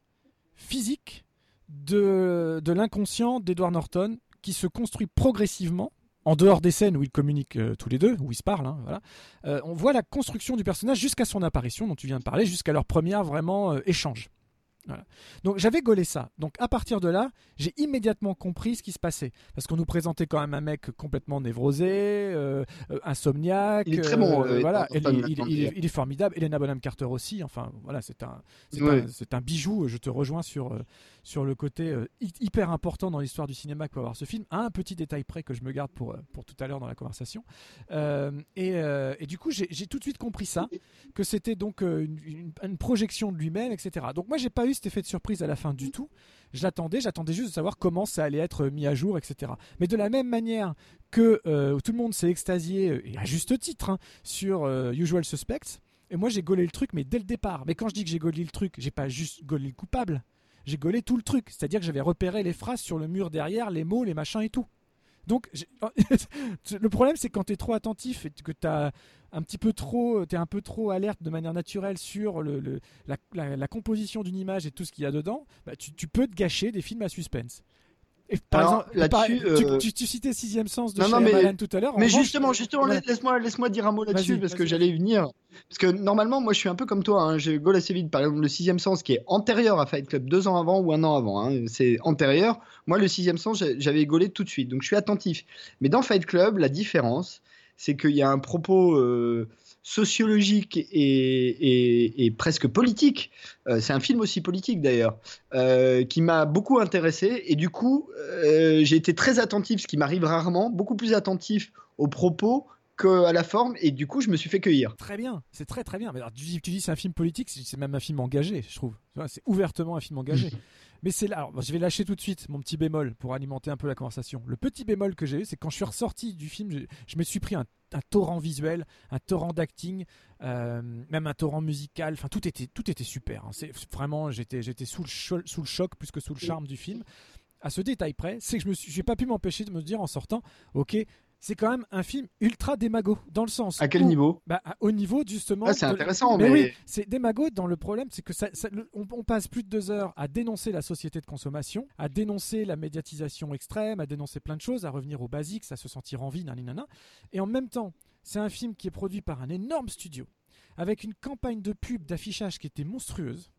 physique de, de l'inconscient d'Edward Norton qui se construit progressivement. En dehors des scènes où ils communiquent euh, tous les deux, où ils se parlent, hein, voilà. Euh, on voit la construction du personnage jusqu'à son apparition, dont tu viens de parler, jusqu'à leur première vraiment euh, échange. Voilà. Donc j'avais gaulé ça. Donc à partir de là, j'ai immédiatement compris ce qui se passait. Parce qu'on nous présentait quand même un mec complètement névrosé, insomniaque. Il est très bon, voilà, il, Norton, il- il- Nathan, il est formidable. Elena Bonham Carter aussi. Enfin voilà, c'est un, c'est Ouais. un, bijou. Je te rejoins sur, sur le côté euh, hy- hyper important dans l'histoire du cinéma que peut avoir ce film. Un petit détail près que je me garde pour, euh, pour tout à l'heure dans la conversation. Euh, et, et du coup, j'ai tout de suite compris ça, que c'était donc une, projection de lui-même, etc. Donc moi, j'ai pas eu cet effet de surprise à la fin du tout. Je l'attendais, j'attendais juste de savoir comment ça allait être mis à jour, etc. Mais de la même manière que tout le monde s'est extasié, et à juste titre, hein, sur Usual Suspects, et moi j'ai gaulé le truc, mais dès le départ. Mais quand je dis que j'ai gaulé le truc, j'ai pas juste gaulé le coupable, j'ai gaulé tout le truc. C'est-à-dire que j'avais repéré les phrases sur le mur derrière, les mots, les machins et tout. Donc, le problème, c'est quand tu es trop attentif et que tu as un petit peu trop, t'es un peu trop alerte de manière naturelle sur la composition d'une image et tout ce qu'il y a dedans, bah, tu, tu peux te gâcher des films à suspense. Et par Alors, exemple, là-dessus, par- tu, euh, tu- tu citais Sixième Sens de Non, non, mais- tout à l'heure. Mais revanche, justement, laisse-moi, laisse-moi dire un mot là-dessus parce que j'allais y venir. Parce que normalement, moi, je suis un peu comme toi. Hein, je gaulle assez vite. Par exemple, le sixième sens qui est antérieur à Fight Club deux ans avant ou un an avant, hein, c'est antérieur. Moi, le sixième sens, j'avais gaulé tout de suite. Donc, je suis attentif. Mais dans Fight Club, la différence, c'est qu'il y a un propos euh, sociologique et, et- et presque politique. Euh, c'est un film aussi politique d'ailleurs, euh, qui m'a beaucoup intéressé. Et du coup, euh, j'ai été très attentif, ce qui m'arrive rarement, beaucoup plus attentif aux propos qu'à la forme. Et du coup, je me suis fait cueillir. Très bien, c'est très très bien. Mais alors, tu dis, tu dis c'est un film politique, c'est même un film engagé, je trouve. C'est ouvertement un film engagé. Mais c'est là, alors, je vais lâcher tout de suite mon petit bémol pour alimenter un peu la conversation. Le petit bémol que j'ai eu, c'est quand je suis ressorti du film, je, je me suis pris un, un torrent visuel, un torrent d'acting, euh, même un torrent musical. Enfin, tout était, tout était super. hein. C'est vraiment, j'étais, j'étais sous le, cho- sous le choc plus que sous le charme du film. À ce détail près, c'est que je me suis, j'ai pas pu m'empêcher de me dire en sortant, ok, c'est quand même un film ultra démago dans le sens. À quel où- niveau? Bah, au niveau justement. Ah, c'est de- intéressant, mais, mais- oui, c'est démago dans le problème, c'est que ça, on, on passe plus de deux heures à dénoncer la société de consommation, à dénoncer la médiatisation extrême, à dénoncer plein de choses, à revenir aux basiques, à se sentir en vie, nanana. Et en même temps, c'est un film qui est produit par un énorme studio, avec une campagne de pub, d'affichage qui était monstrueuse.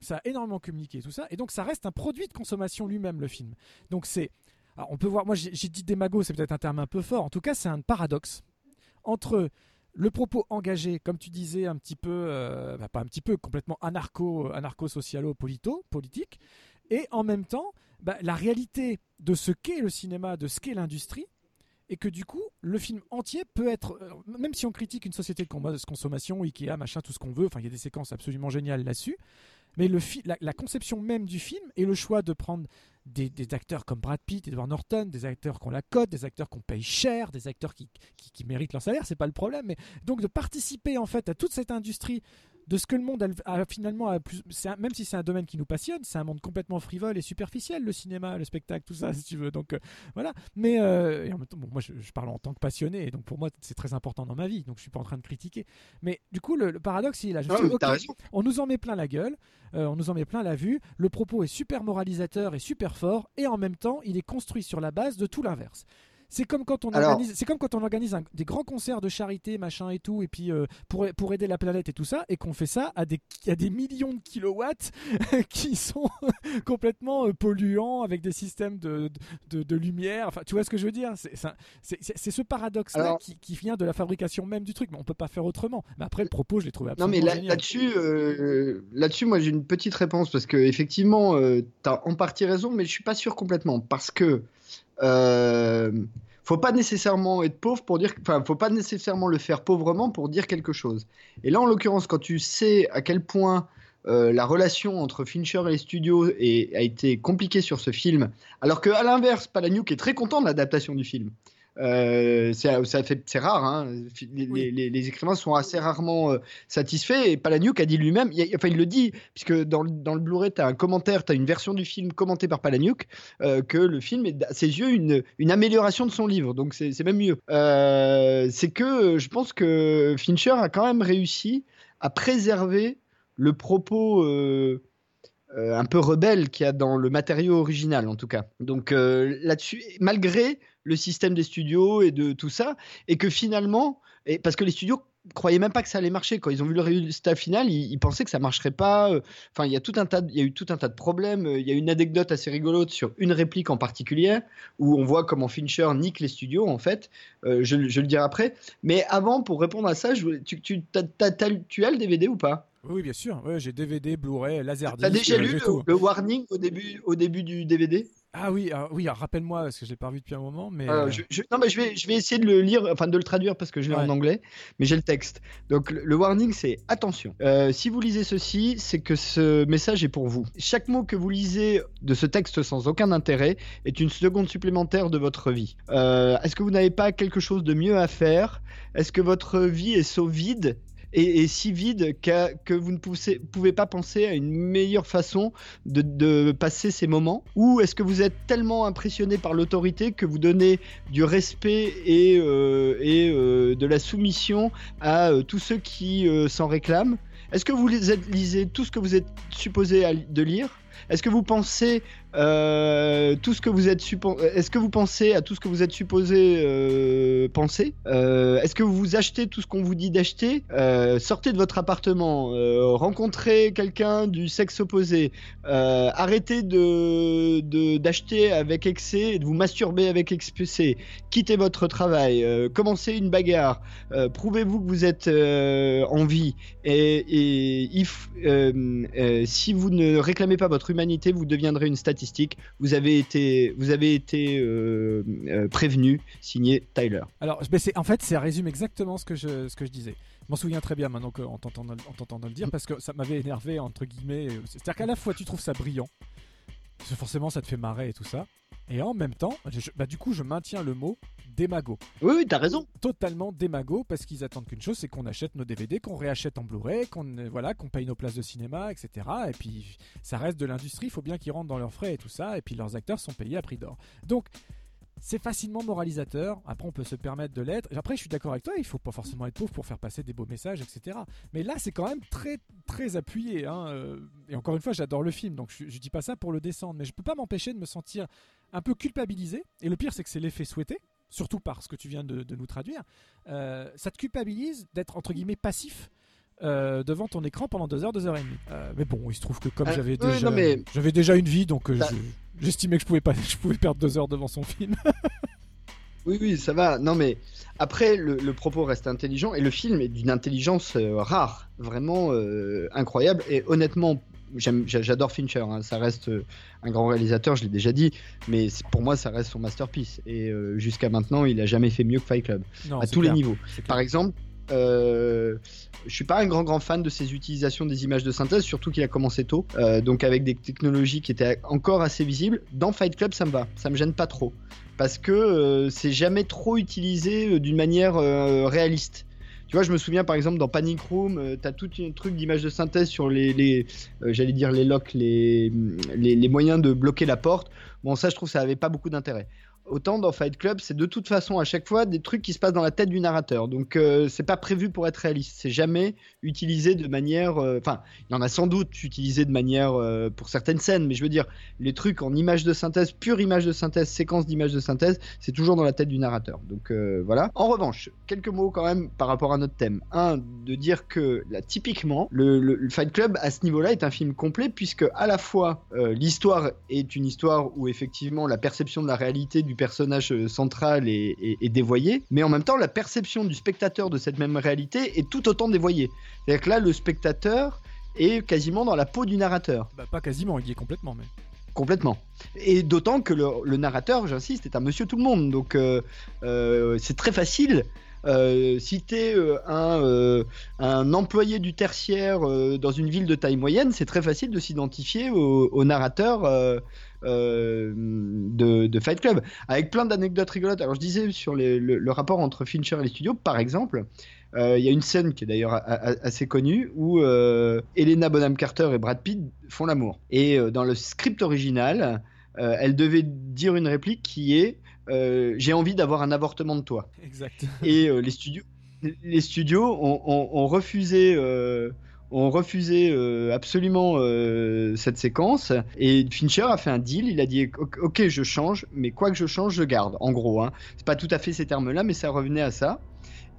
ça a énormément communiqué, tout ça, et donc ça reste un produit de consommation lui-même, le film. Donc c'est. Alors on peut voir, moi j'ai dit démago, c'est peut-être un terme un peu fort, en tout cas c'est un paradoxe entre le propos engagé, comme tu disais, un petit peu, euh, bah, pas un petit peu, complètement anarcho, anarcho-socialo-polito, politique, et en même temps, bah, la réalité de ce qu'est le cinéma, de ce qu'est l'industrie, et que du coup, le film entier peut être, euh, même si on critique une société de consommation, Ikea, machin, tout ce qu'on veut, enfin, il y a des séquences absolument géniales là-dessus, mais la, conception même du film et le choix de prendre des, acteurs comme Brad Pitt, Edward Norton, des acteurs qu'on la cote, des acteurs qu'on paye cher, des acteurs qui, méritent leur salaire, c'est pas le problème, donc de participer en fait à toute cette industrie de ce que le monde a, a finalement a plus, un- même si c'est un domaine qui nous passionne, c'est un monde complètement frivole et superficiel, le cinéma, le spectacle, tout ça, si tu veux. Donc euh, voilà. Mais euh, et en même temps, bon, moi, je, je parle en tant que passionné, et donc pour moi, c'est très important dans ma vie. Donc je suis pas en train de critiquer. Mais du coup, le, le paradoxe, il est là. Je Non, dis, on nous en met plein la gueule, euh, on nous en met plein la vue. Le propos est super moralisateur et super fort, et en même temps, il est construit sur la base de tout l'inverse. C'est comme quand on Alors- organise, c'est comme quand on organise un- des grands concerts de charité, machin et tout, et puis euh, pour, pour aider la planète et tout ça, et qu'on fait ça à des, à des millions de kilowatts qui sont complètement euh, polluants avec des systèmes de, de, de lumière. Enfin, tu vois ce que je veux dire? C'est ce paradoxe-là Alors- qui, qui vient de la fabrication même du truc, mais on peut pas faire autrement. Mais après, le propos, je l'ai trouvé Non absolument mais là- génial. là-dessus, euh, là-dessus, moi j'ai une petite réponse parce que effectivement, euh, t'as en partie raison, mais je suis pas sûr complètement parce que faut pas nécessairement être pauvre pour dire, enfin, faut pas nécessairement le faire pauvrement pour dire quelque chose. Et là, en l'occurrence, quand tu sais à quel point euh, la relation entre Fincher et les studios a été compliquée sur ce film, alors que à l'inverse, Palahniuk est très content de l'adaptation du film. Euh, c'est fait- c'est rare, hein. les, Oui. les- les écrivains sont assez rarement euh, satisfait. Et Palahniuk a dit lui-même, enfin il le dit, puisque dans, le- dans le Blu-ray, tu as un commentaire, tu as une version du film commentée par Palahniuk, euh, que le film est à ses yeux une, une amélioration de son livre. Donc c'est même mieux. Euh, c'est que euh, je pense que Fincher a quand même réussi à préserver le propos. euh, euh, un peu rebelle qu'il y a dans le matériau original en tout cas. Donc euh, là-dessus, malgré le système des studios et de tout ça, et que finalement, et parce que les studios croyaient même pas que ça allait marcher quand ils ont vu le résultat final, ils, ils pensaient que ça marcherait pas. euh, Enfin, il y a tout un tas, il y a eu tout un tas de problèmes. Euh, Il y a une anecdote assez rigolote sur une réplique en particulier où on voit comment Fincher nique les studios en fait. Euh, je, je le dirai après. Mais avant, pour répondre à ça, je tu, tu, t'as- tu as le DVD ou pas? Oui, bien sûr. Ouais, j'ai DVD, Blu-ray, Laserdisc. T'as déjà lu le, le warning au début, au début du DVD Ah oui, ah, oui. rappelle-moi parce que je l'ai pas revu depuis un moment, mais Euh, euh, je, je- non, mais je vais, je vais essayer de le lire, enfin de le traduire parce que je l'ai Ouais. en anglais, mais j'ai le texte. Donc le, le warning, c'est attention. Euh, si vous lisez ceci, c'est que ce message est pour vous. Chaque mot que vous lisez de ce texte sans aucun intérêt est une seconde supplémentaire de votre vie. Euh, Est-ce que vous n'avez pas quelque chose de mieux à faire? Est-ce que votre vie est so vide et, si vide que vous ne pouvez, pas penser à une meilleure façon de, passer ces moments Ou est-ce que vous êtes tellement impressionné par l'autorité que vous donnez du respect et, euh, euh, de la soumission à euh, tous ceux qui s'en réclament? Est-ce que vous lisez tout ce que vous êtes supposé de lire? Est-ce que vous pensez euh, tout ce que vous êtes suppo- Est-ce que vous pensez à tout ce que vous êtes supposé euh, penser? Euh, Est-ce que vous achetez tout ce qu'on vous dit d'acheter? Euh, Sortez de votre appartement, euh, rencontrez quelqu'un du sexe opposé, euh, arrêtez de d'acheter avec excès de vous masturber avec excès, quittez votre travail, euh, commencez une bagarre, euh, prouvez-vous que vous êtes euh, en vie et, et if- euh, euh, si vous ne réclamez pas votre humanité, vous deviendrez une Vous avez été, vous avez été euh, euh, prévenu, signé Tyler. Alors, mais en fait, ça résume exactement ce que je, ce que je disais. Je m'en souviens très bien maintenant en t'entendant en t'entendant le dire parce que ça m'avait énervé entre guillemets. C'est-à-dire qu'à la fois tu trouves ça brillant, parce que forcément ça te fait marrer et tout ça, et en même temps, je- bah, du coup je maintiens le mot démago. Oui, oui, t'as raison. Totalement démago parce qu'ils attendent qu'une chose, c'est qu'on achète nos DVD, qu'on réachète en Blu-ray, qu'on euh, voilà, qu'on paye nos places de cinéma, etc. Et puis ça reste de l'industrie, il faut bien qu'ils rentrent dans leurs frais et tout ça, et puis leurs acteurs sont payés à prix d'or. Donc c'est facilement moralisateur. Après, on peut se permettre de l'être. Après, je suis d'accord avec toi, il faut pas forcément être pauvre pour faire passer des beaux messages, etc. Mais là, c'est quand même très, très appuyé. hein, euh, Et encore une fois, j'adore le film, donc je, je dis pas ça pour le descendre, mais je peux pas m'empêcher de me sentir un peu culpabilisé. Et le pire, c'est que c'est l'effet souhaité, surtout par ce que tu viens de, de nous traduire. Euh, ça te culpabilise d'être entre guillemets passif euh, devant ton écran pendant 2 heures, 2 heures et demie. Euh, mais bon, il se trouve que comme j'avais déjà, non, mais- j'avais déjà une vie, donc euh, Ça- je- j'estimais que je pouvais pas, je pouvais perdre 2 heures devant son film. Oui, oui, ça va. Non, mais après, le, le propos reste intelligent et le film est d'une intelligence euh, rare, vraiment euh, incroyable. Et honnêtement, j'adore Fincher. hein. Ça reste euh, un grand réalisateur, je l'ai déjà dit, mais pour moi, ça reste son masterpiece. Et euh, jusqu'à maintenant, il a jamais fait mieux que Fight Club Non, à tous clair, les niveaux. Par exemple, euh, je suis pas un grand grand fan de ses utilisations des images de synthèse, surtout qu'il a commencé tôt, euh, donc avec des technologies qui étaient encore assez visibles. Dans Fight Club, ça me va, ça me gêne pas trop, parce que euh, c'est jamais trop utilisé d'une manière réaliste. Tu vois, je me souviens par exemple dans Panic Room, euh, t'as tout un truc d'image de synthèse sur les, euh, j'allais dire les locks, les, les, les moyens de bloquer la porte. Bon, ça, je trouve, ça avait pas beaucoup d'intérêt. Autant dans Fight Club, c'est de toute façon à chaque fois des trucs qui se passent dans la tête du narrateur. Donc euh, c'est pas prévu pour être réaliste. C'est jamais utilisé de manière. euh, Enfin, il y en a sans doute utilisé de manière euh, pour certaines scènes, mais je veux dire les trucs en image de synthèse, pure image de synthèse, séquence d'image de synthèse, c'est toujours dans la tête du narrateur. Donc euh, voilà. En revanche, quelques mots quand même par rapport à notre thème. Un, de dire que là typiquement, le, Fight Club à ce niveau-là est un film complet puisque à la fois l'histoire est une histoire où effectivement la perception de la réalité du personnage euh, central est, est- est dévoyée, mais en même temps la perception du spectateur de cette même réalité est tout autant dévoyée. C'est-à-dire que là le spectateur est quasiment dans la peau du narrateur. Bah, pas quasiment, il y est complètement, mais. Complètement. Et d'autant que le, le narrateur, j'insiste, est un monsieur tout le monde. Donc euh, euh, c'est très facile. Euh, si tu es un, euh, un employé du tertiaire dans une ville de taille moyenne, c'est très facile de s'identifier au, au narrateur euh, de, de Fight Club. Avec plein d'anecdotes rigolotes. Alors je disais sur les- le, le rapport entre Fincher et les studios, par exemple, euh, il y a une scène qui est d'ailleurs assez connue où euh, Helena Bonham Carter et Brad Pitt font l'amour. Et euh, dans le script original, elle devait dire une réplique qui est J'ai envie d'avoir un avortement de toi. Exact. Et les studios, les studios ont, ont- ont refusé. Ont refusé euh, absolument euh, cette séquence et Fincher a fait un deal. Il a dit ok, je change, mais quoi que je change, je garde. En gros, hein. c'est pas tout à fait ces termes-là, mais ça revenait à ça.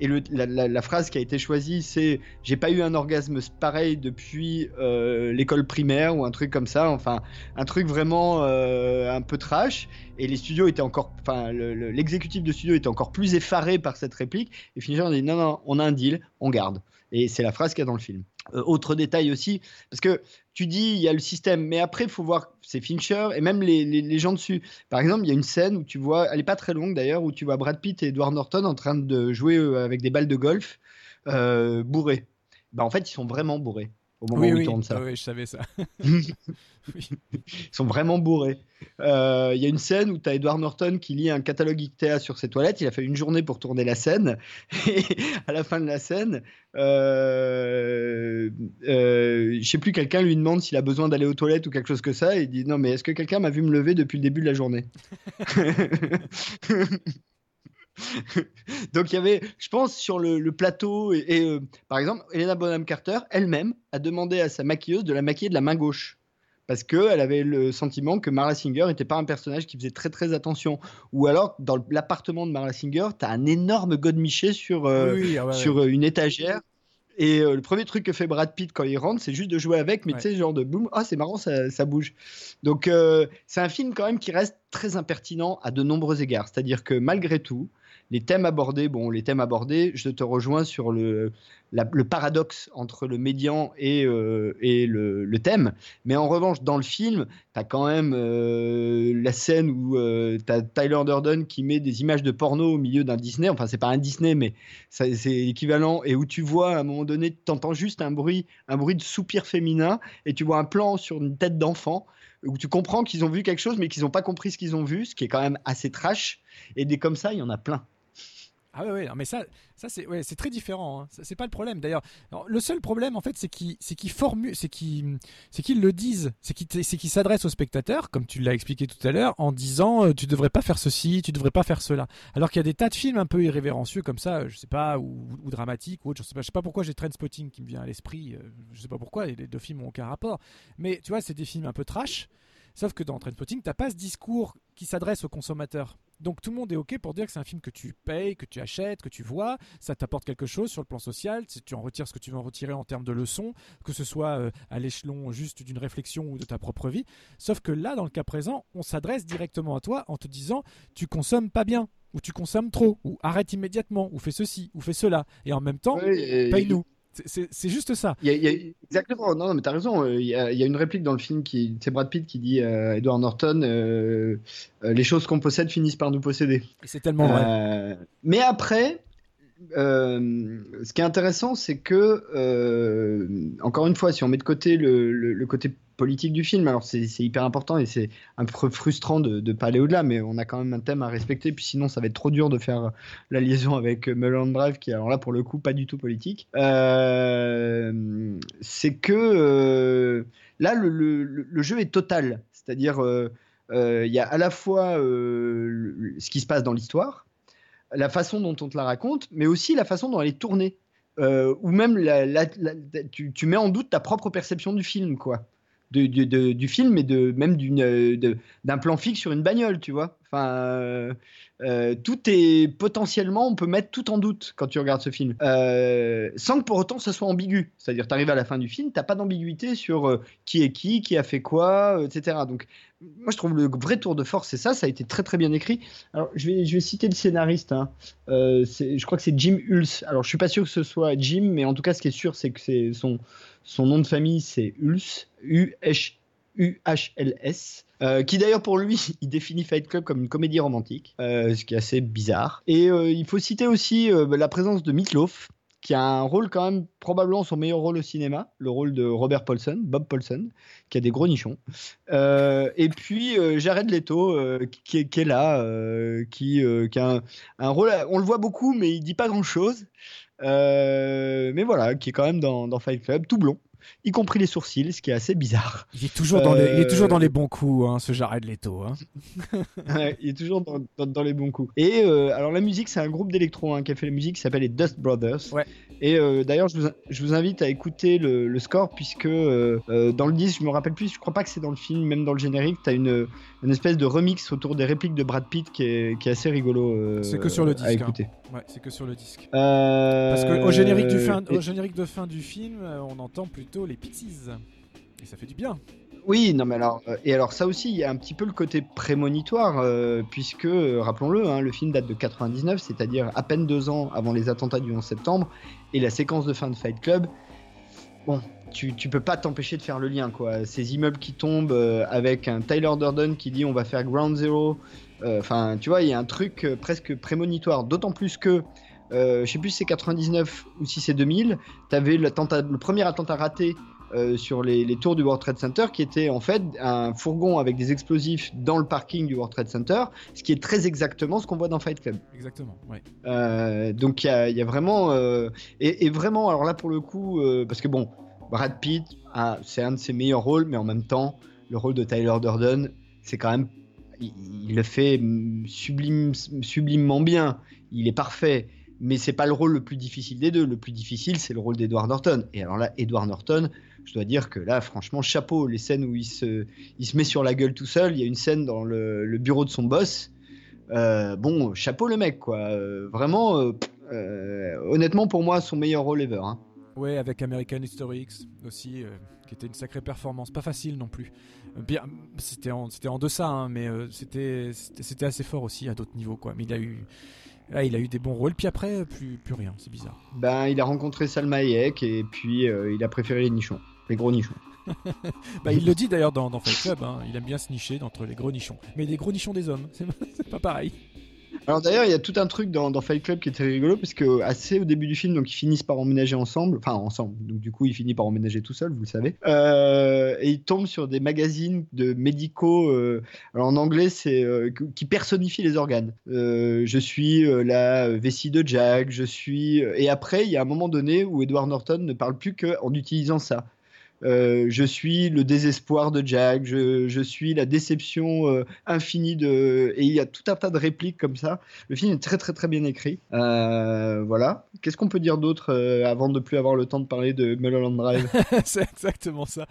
Et la, phrase qui a été choisie, c'est j'ai pas eu un orgasme pareil depuis euh, l'école primaire ou un truc comme ça. Enfin, un truc vraiment un peu trash. Et les studios étaient encore, enfin, le- le- l'exécutif de studio était encore plus effaré par cette réplique. Et Fincher a dit non, non, on a un deal, on garde. Et c'est la phrase qu'il y a dans le film. Euh, autre détail aussi, parce que tu dis il y a le système, mais après il faut voir c'est Fincher et même les, les- gens dessus. Par exemple, il y a une scène où tu vois, elle est pas très longue d'ailleurs, où tu vois Brad Pitt et Edward Norton en train de jouer euh, avec des balles de golf euh, bourrés. Bah en fait ils sont vraiment bourrés au moment Oui, où oui, ils tournent ça. Ah oui, je savais ça. Oui. Ils sont vraiment bourrés. Euh, Il y a une scène où tu as Edward Norton qui lit un catalogue Ikea sur ses toilettes. Il a fait une journée pour tourner la scène. Et à la fin de la scène, euh, euh, je sais plus, quelqu'un lui demande s'il a besoin d'aller aux toilettes ou quelque chose que ça. Et il dit Non, mais est-ce que quelqu'un m'a vu me lever depuis le début de la journée? Donc il y avait, je pense, sur le, le plateau, et, et, euh, par exemple, Helena Bonham Carter elle-même a demandé à sa maquilleuse de la maquiller de la main gauche. Parce qu'elle avait le sentiment que Marla Singer n'était pas un personnage qui faisait très très attention. Ou alors, dans l'appartement de Marla Singer, tu as un énorme godemiché sur, euh, Oui, ah sur ouais. euh, une étagère. Et euh, le premier truc que fait Brad Pitt quand il rentre, c'est juste de jouer avec, mais Ouais. tu sais, genre de boum, ah c'est marrant, ça, ça bouge. Donc euh, c'est un film quand même qui reste très impertinent à de nombreux égards. C'est-à-dire que malgré tout, les thèmes abordés, bon, les thèmes abordés, je te rejoins sur le, paradoxe entre le médian et, euh, le, thème. Mais en revanche, dans le film, tu as quand même euh, la scène où tu as Tyler Durden qui met des images de porno au milieu d'un Disney. Enfin, c'est pas un Disney, mais c'est équivalent. Et où tu vois, à un moment donné, tu entends juste un bruit, un bruit de soupir féminin et tu vois un plan sur une tête d'enfant où tu comprends qu'ils ont vu quelque chose, mais qu'ils n'ont pas compris ce qu'ils ont vu, ce qui est quand même assez trash. Et des comme ça, il y en a plein. Ah ouais, ouais, mais ça, ça c'est ouais, très différent. Hein. C'est pas le problème. D'ailleurs, le seul problème en fait, c'est qu'ils, formu- c'est qu'ils, qu'ils le disent, c'est qu'ils, s'adressent au spectateur, comme tu l'as expliqué tout à l'heure, en disant euh, tu devrais pas faire ceci, tu devrais pas faire cela. Alors qu'il y a des tas de films un peu irrévérencieux comme ça, je sais pas, ou, ou dramatiques ou autre. Je sais pas, je sais pas pourquoi j'ai Trainspotting qui me vient à l'esprit. euh, je sais pas pourquoi. Les deux films ont aucun rapport. Mais tu vois, c'est des films un peu trash. Sauf que dans Trainspotting, t'as pas ce discours qui s'adresse au consommateur. Donc tout le monde est ok pour dire que c'est un film que tu payes, que tu achètes, que tu vois, ça t'apporte quelque chose sur le plan social, si tu en retires ce que tu veux en retirer en termes de leçons, que ce soit euh, à l'échelon juste d'une réflexion ou de ta propre vie. Sauf que là, dans le cas présent, on s'adresse directement à toi en te disant tu consommes pas bien, ou tu consommes trop, ou arrête immédiatement, ou fais ceci, ou fais cela, et en même temps, paye-nous. C'est- juste ça. Il y a- il y a- exactement, non, non, mais t'as raison. euh, Il y, a, il y a une réplique dans le film qui, c'est Brad Pitt qui dit à Edward Norton euh, euh, Les choses qu'on possède finissent par nous posséder. C'est tellement vrai. Euh, mais après, euh, ce qui est intéressant, c'est que, euh, encore une fois, si on met de côté le, le- le côté politique du film, alors c'est hyper important et c'est un peu frustrant de ne pas aller au-delà, mais on a quand même un thème à respecter, puis sinon ça va être trop dur de faire la liaison avec Mulholland Drive, qui alors là pour le coup pas du tout politique. Euh, c'est que euh, là, le, jeu est total, c'est-à-dire euh, il y a à la fois ce qui se passe dans l'histoire, la façon dont on te la raconte, mais aussi la façon dont elle est tournée. Euh, ou même tu, tu mets en doute ta propre perception du film, quoi. De- du film et de, même euh, d'un plan fixe sur une bagnole, tu vois. Enfin, euh, euh, tout est potentiellement, on peut mettre tout en doute quand tu regardes ce film, sans que pour autant ce soit ambigu. C'est-à-dire, tu arrives à la fin du film, t'as pas d'ambiguïté sur qui est qui, qui a fait quoi, etc. Donc, moi, je trouve le vrai tour de force, c'est ça. Ça a été très très bien écrit. Alors, je vais, je vais citer le scénariste. hein. Je crois que c'est Jim Hulse. Alors, je suis pas sûr que ce soit Jim, mais en tout cas, ce qui est sûr, c'est que c'est son, son nom de famille, c'est Hulse, U-H- U-H-L-S. euh, qui d'ailleurs pour lui, il définit Fight Club comme une comédie romantique, euh, ce qui est assez bizarre. Et euh, il faut citer aussi la présence de Meatloaf, qui a un rôle quand même probablement son meilleur rôle au cinéma, le rôle de Robert Paulson, Bob Paulson, qui a des gros nichons. Euh, et puis euh, Jared Leto, euh, qui, est- là, qui, a un, rôle, on le voit beaucoup, mais il dit pas grand-chose. Mais voilà, qui est quand même dans, dans Fight Club, tout blond, y compris les sourcils, ce qui est assez bizarre. Il est toujours dans, les, il est toujours Euh, dans les bons coups, hein, ce Jared Leto. Hein. Ouais, il est toujours dans, dans- dans les bons coups. Et euh, alors la musique, c'est un groupe d'électro hein, qui a fait la musique qui s'appelle les Dust Brothers. Ouais. Et euh, d'ailleurs, je vous, je vous invite à écouter le, le score puisque dans le disque, je me rappelle plus, je crois pas que c'est dans le film, même dans le générique, t'as une, une espèce de remix autour des répliques de Brad Pitt qui est, qui est assez rigolo. C'est que sur le À disque, hein. Ouais, c'est que sur le disque. Parce Parce qu'au générique, du fin, et- au générique de fin du film, euh, on entend plutôt les Pixies. Et ça fait du bien. Oui, non mais alors euh, et alors ça aussi il y a un petit peu le côté prémonitoire euh, puisque euh, rappelons-le hein, le film date de 99, c'est-à-dire à peine deux ans avant les attentats du 11 septembre et la séquence de fin de Fight Club. Bon, tu, tu peux pas t'empêcher de faire le lien quoi. Ces immeubles qui tombent euh, avec un Tyler Durden qui dit on va faire Ground Zero. Euh, Enfin, tu vois, il y a un truc euh, presque prémonitoire. D'autant plus que euh, je sais plus si c'est 99 ou si c'est 2000. T'avais l'attentat- le premier attentat raté euh, sur les, les tours du World Trade Center, qui était en fait un fourgon avec des explosifs dans le parking du World Trade Center, ce qui est très exactement ce qu'on voit dans Fight Club. Exactement. Ouais. Euh, donc il y a, il y a vraiment et, et vraiment alors là pour le coup parce que bon Brad Pitt ah, c'est un de ses meilleurs rôles mais en même temps le rôle de Tyler Durden c'est quand même il, le fait sublime, sublimement bien il est parfait mais c'est pas le rôle le plus difficile des deux le plus difficile c'est le rôle d'Edward Norton et alors là Edward Norton je dois dire que là franchement chapeau les scènes où il se, il se met sur la gueule tout seul il y a une scène dans le, bureau de son boss euh, bon, chapeau le mec, quoi. Euh, vraiment, euh, honnêtement, pour moi, son meilleur rôle ever. hein. Ouais, avec American History X aussi, euh, qui était une sacrée performance. Pas facile non plus. Euh, Bien, c'était en, c'était en deçà, hein, mais euh, c'était, c'était assez fort aussi à d'autres niveaux, quoi. Mais il a eu, ah, il a eu des bons rôles. Puis après, plus, plus rien. C'est bizarre. Ben, il a rencontré Salma Hayek et puis euh, il a préféré les nichons, les gros nichons. Bah, il le dit d'ailleurs dans, dans Fight Club. hein, il aime bien se nicher entre les gros nichons. Mais des gros nichons des hommes, c'est pas pareil. Alors d'ailleurs, il y a tout un truc dans, Fight Club qui très rigolo parce que assez au début du film, donc ils finissent par emménager ensemble, enfin ensemble. Donc du coup, il finit par emménager tout seul, vous le savez. Euh, et il tombe sur des magazines de médicaux. euh, alors en anglais, c'est euh, qui personnifient les organes. Je suis la vessie de Jack. Je suis. Et après, il y a un moment donné où Edward Norton ne parle plus qu'en utilisant ça. Euh, je suis le désespoir de Jack, je, suis la déception euh, infinie de. Et il y a tout un tas de répliques comme ça. Le film est très très très bien écrit. Euh, voilà. Qu'est-ce qu'on peut dire d'autre avant de plus avoir le temps de parler de Mulholland Drive? C'est exactement ça.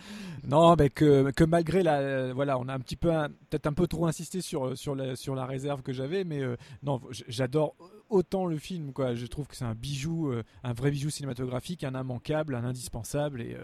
Non, mais que, que malgré la, voilà, on a un petit peu, peut-être un peu trop insisté sur sur la sur la réserve que j'avais, mais non, j'adore autant le film, quoi. Je trouve que c'est un bijou, un vrai bijou cinématographique, un immanquable, un indispensable, et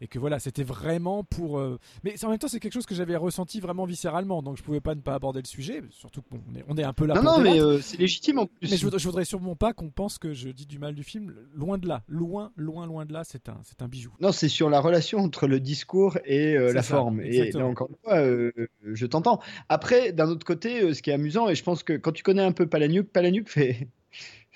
et que voilà, c'était vraiment pour. euh, Mais en même temps, c'est quelque chose que j'avais ressenti vraiment viscéralement, donc je pouvais pas ne pas aborder le sujet, surtout qu'on est, on est un peu là Non, pour non, mais euh, c'est légitime en plus. Mais je voudrais, je voudrais sûrement pas qu'on pense que je dis du mal du film. Loin de là, loin, loin, loin de là. C'est un, c'est un bijou. Non, c'est sur la relation entre le discours et euh, la ça, forme. Et là, encore une fois, je t'entends. Après, d'un autre côté, ce qui est amusant, et je pense que quand tu connais un peu Palahniuk, Palahniuk fait,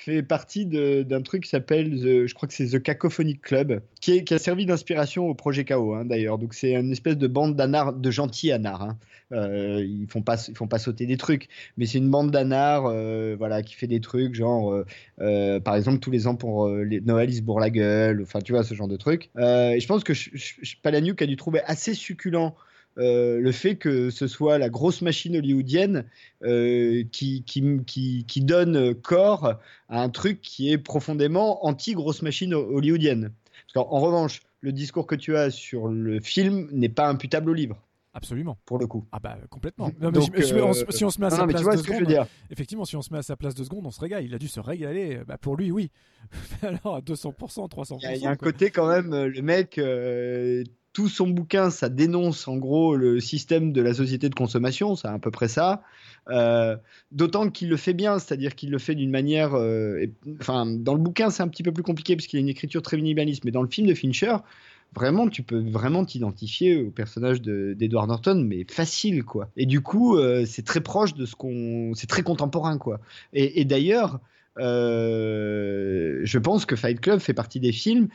fait partie d'un truc qui s'appelle, je crois que c'est The Cacophonic Club, qui, a servi d'inspiration au projet KO, hein, d'ailleurs. Donc, c'est une espèce de bande d'anards, de gentils anards. hein. Euh, ils font pas, font pas sauter des trucs, mais c'est une bande d'anards, euh, voilà, qui fait des trucs genre, euh, par exemple, tous les ans pour les Noël, ils se bourrent la gueule, enfin, tu vois, ce genre de trucs. Euh, et je pense que je- a dû trouver assez succulent le fait que ce soit la grosse machine hollywoodienne euh, qui, donne corps à un truc qui est profondément anti-grosse machine hollywoodienne. En revanche, le discours que tu as sur le film n'est pas imputable au livre, Absolument. pour le coup. Ah bah complètement. Non, mais je- on euh, si on se met à Non, sa non, place tu vois deux ce que je veux secondes, dire. effectivement, si on se met à sa place deux secondes, on se régale. Il a dû se régaler. Bah pour lui, oui. Alors à 200%, 300%. Il y a, y a un côté quand même, euh, le mec, euh, tout son bouquin, ça dénonce en gros le système de la société de consommation, c'est à peu près ça. Euh, D'autant qu'il le fait bien, c'est-à-dire qu'il le fait d'une manière. euh, enfin, dans le bouquin, c'est un petit peu plus compliqué parce qu'il a une écriture très minimaliste, mais dans le film de Fincher, vraiment, tu peux vraiment t'identifier au personnage de- d'Edward Norton, mais facile, quoi. Et du coup, euh, c'est très proche de ce qu'on. C'est très contemporain, quoi. Et, d'ailleurs, euh, je pense que Fight Club fait partie des films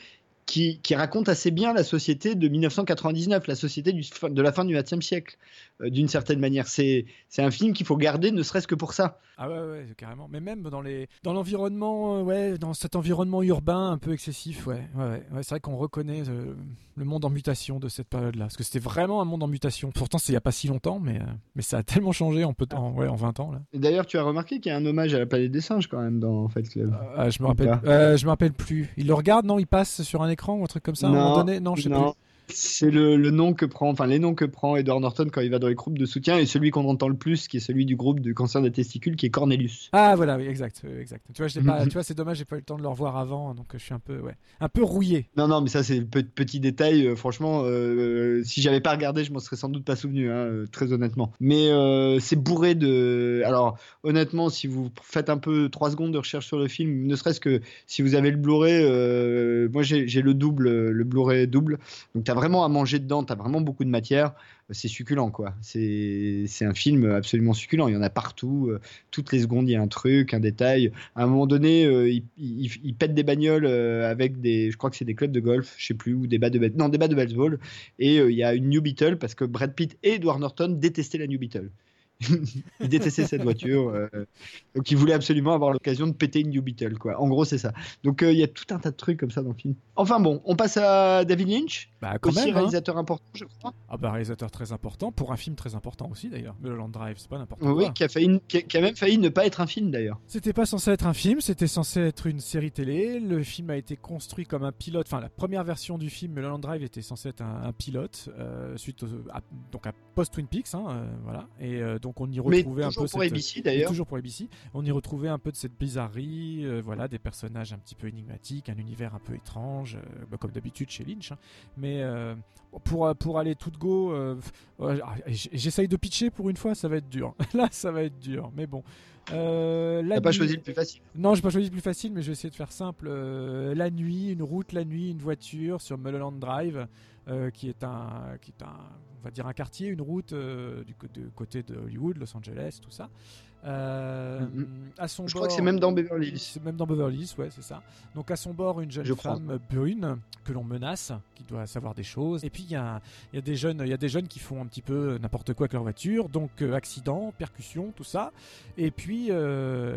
qui, qui racontent assez bien la société de 1999, la société de la fin du XXe siècle, d'une certaine manière. C'est un film qu'il faut garder, ne serait-ce que pour ça. Ah ouais, ouais, carrément. Mais même dans les, dans l'environnement, euh, ouais, dans cet environnement urbain un peu excessif, ouais, ouais, ouais. Ouais, c'est vrai qu'on reconnaît euh, le monde en mutation de cette période-là, parce que c'était vraiment un monde en mutation. Pourtant, c'est il y a pas si longtemps, mais, euh, mais ça a tellement changé en peu de temps, ouais, en 20 ans là. D'ailleurs, tu as remarqué qu'il y a un hommage à la planète des singes quand même dans Fight Club. Ah, je me rappelle, euh, je me rappelle plus. Il le regarde, non? Il passe sur un écran ou un truc comme ça à un moment donné? Non, je sais plus. C'est le, le nom que prend, enfin les noms que prend Edward Norton quand il va dans les groupes de soutien et celui qu'on entend le plus, qui est celui du groupe du cancer des testicules, qui est Cornelius. Ah voilà, oui, exact, euh, exact. Tu vois, l'ai pas, Mhm. tu vois, c'est dommage, j'ai pas eu le temps de le revoir avant, donc euh, je suis un peu, ouais, un peu rouillé. Non, non, mais ça c'est pe- petit détail. euh, franchement, euh, si j'avais pas regardé, je m'en serais sans doute pas souvenu, hein, euh, très honnêtement. Mais euh, c'est bourré de. Alors, honnêtement, si vous faites un peu trois secondes de recherche sur le film, ne serait-ce que si vous avez le Blu-ray, euh, moi j'ai j'ai le double, le Blu-ray double. Donc t'as vraiment à manger dedans, t'as vraiment beaucoup de matière. C'est succulent, quoi. C'est un film absolument succulent. Il y en a partout. euh, toutes les secondes, il y a un truc, un détail. À un moment donné, euh, il, il, pète des bagnoles euh, avec des, je crois que c'est des clubs de golf, je sais plus, ou des bas de non des bas de baseball. Et euh, il y a une New Beetle parce que Brad Pitt et Edward Norton détestaient la New Beetle. ils détestaient cette voiture, euh, donc ils voulaient absolument avoir l'occasion de péter une New Beetle, quoi. En gros, c'est ça. Donc euh, il y a tout un tas de trucs comme ça dans le film. Enfin bon, on passe à David Lynch, Bah quand aussi même. hein. réalisateur important, je crois. Ah bah réalisateur très important pour un film très important aussi d'ailleurs. Mulholland Drive, c'est pas n'importe Oui, quoi. qui a, failli, qui, a, qui a même failli ne pas être un film d'ailleurs. C'était pas censé être un film, c'était censé être une série télé. Le film a été construit comme un pilote. Enfin, la première version du film, Mulholland Drive, était censé être un, un pilote euh, suite au, à, donc à post Twin Peaks, hein, voilà. Et donc on y Mais retrouvait un peu pour cette, ABC Et d'ailleurs. toujours pour ABC. On y retrouvait un peu de cette bizarrerie, euh, voilà, des personnages un petit peu énigmatiques, un univers un peu étrange, euh, bah, comme d'habitude chez Lynch. hein. Mais euh, pour, pour aller tout de go, euh, ah, j'essaye de pitcher pour une fois, ça va être dur. Là, ça va être dur, mais bon. Euh, la T'as pas nuit- choisi le plus facile. Non, j'ai pas choisi le plus facile, mais je vais essayer de faire simple. Euh, la nuit, une route, la nuit, une voiture sur Mulholland Drive, euh, qui est un, qui est un, on va dire un quartier, une route euh, du de côté de Hollywood, Los Angeles, tout ça. Euh, Mhm. À son Je bord, crois que c'est même dans Beverly Hills. c'est même dans Beverly Hills, ouais, c'est ça. Donc à son bord, une jeune Je crois. femme brune que l'on menace, qui doit savoir des choses. Et puis il y a, y a des jeunes, il y a des jeunes qui font un petit peu n'importe quoi avec leur voiture, donc accident, percussion, tout ça. Et puis,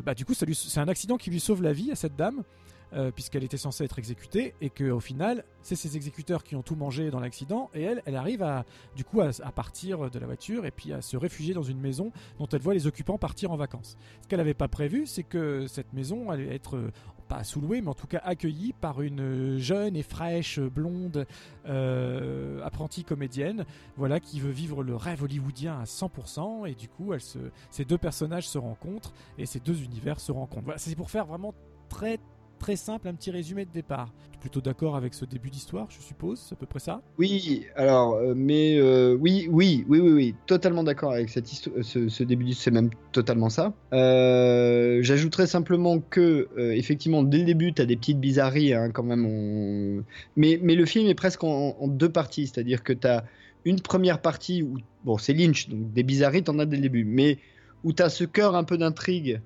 bah, du coup, c'est un accident qui lui sauve la vie à cette dame. Euh, puisqu'elle était censée être exécutée, et qu'au final, c'est ces exécuteurs qui ont tout mangé dans l'accident, et elle, elle arrive à, du coup, à, partir de la voiture et puis à se réfugier dans une maison dont elle voit les occupants partir en vacances. Ce qu'elle n'avait pas prévu, c'est que cette maison allait être euh, pas sous-louée, mais en tout cas accueillie par une jeune et fraîche blonde euh, apprentie comédienne, voilà, qui veut vivre le rêve hollywoodien à 100%, et du coup, ces deux personnages se rencontrent et ces deux univers se rencontrent. Voilà, c'est pour faire vraiment très très simple, un petit résumé de départ. Tu es plutôt d'accord avec ce début d'histoire, je suppose, c'est à peu près ça? Oui, alors, euh, mais euh, oui, oui, oui, oui, oui, totalement d'accord avec cette histoire, ce, ce début d'histoire, c'est même totalement ça. Euh, J'ajouterais simplement que, euh, effectivement, dès le début, tu as des petites bizarreries, hein, quand même. Mais, mais le film est presque en, en deux parties, c'est-à-dire que tu as une première partie où, bon, c'est Lynch, donc des bizarreries, t'en as dès le début, mais où tu as ce cœur un peu d'intrigue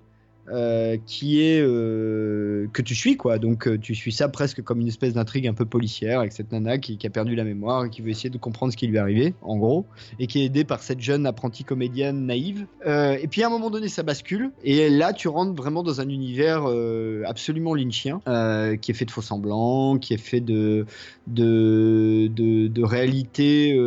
euh, qui est euh, que tu suis quoi. Donc euh, tu suis ça presque comme une espèce d'intrigue un peu policière avec cette nana qui, a perdu la mémoire et qui veut essayer de comprendre ce qui lui est arrivé en gros et qui est aidée par cette jeune apprentie comédienne naïve. Et puis à un moment donné ça bascule et là tu rentres vraiment dans un univers absolument lynchien qui est fait de faux semblants qui est fait de de, de, réalité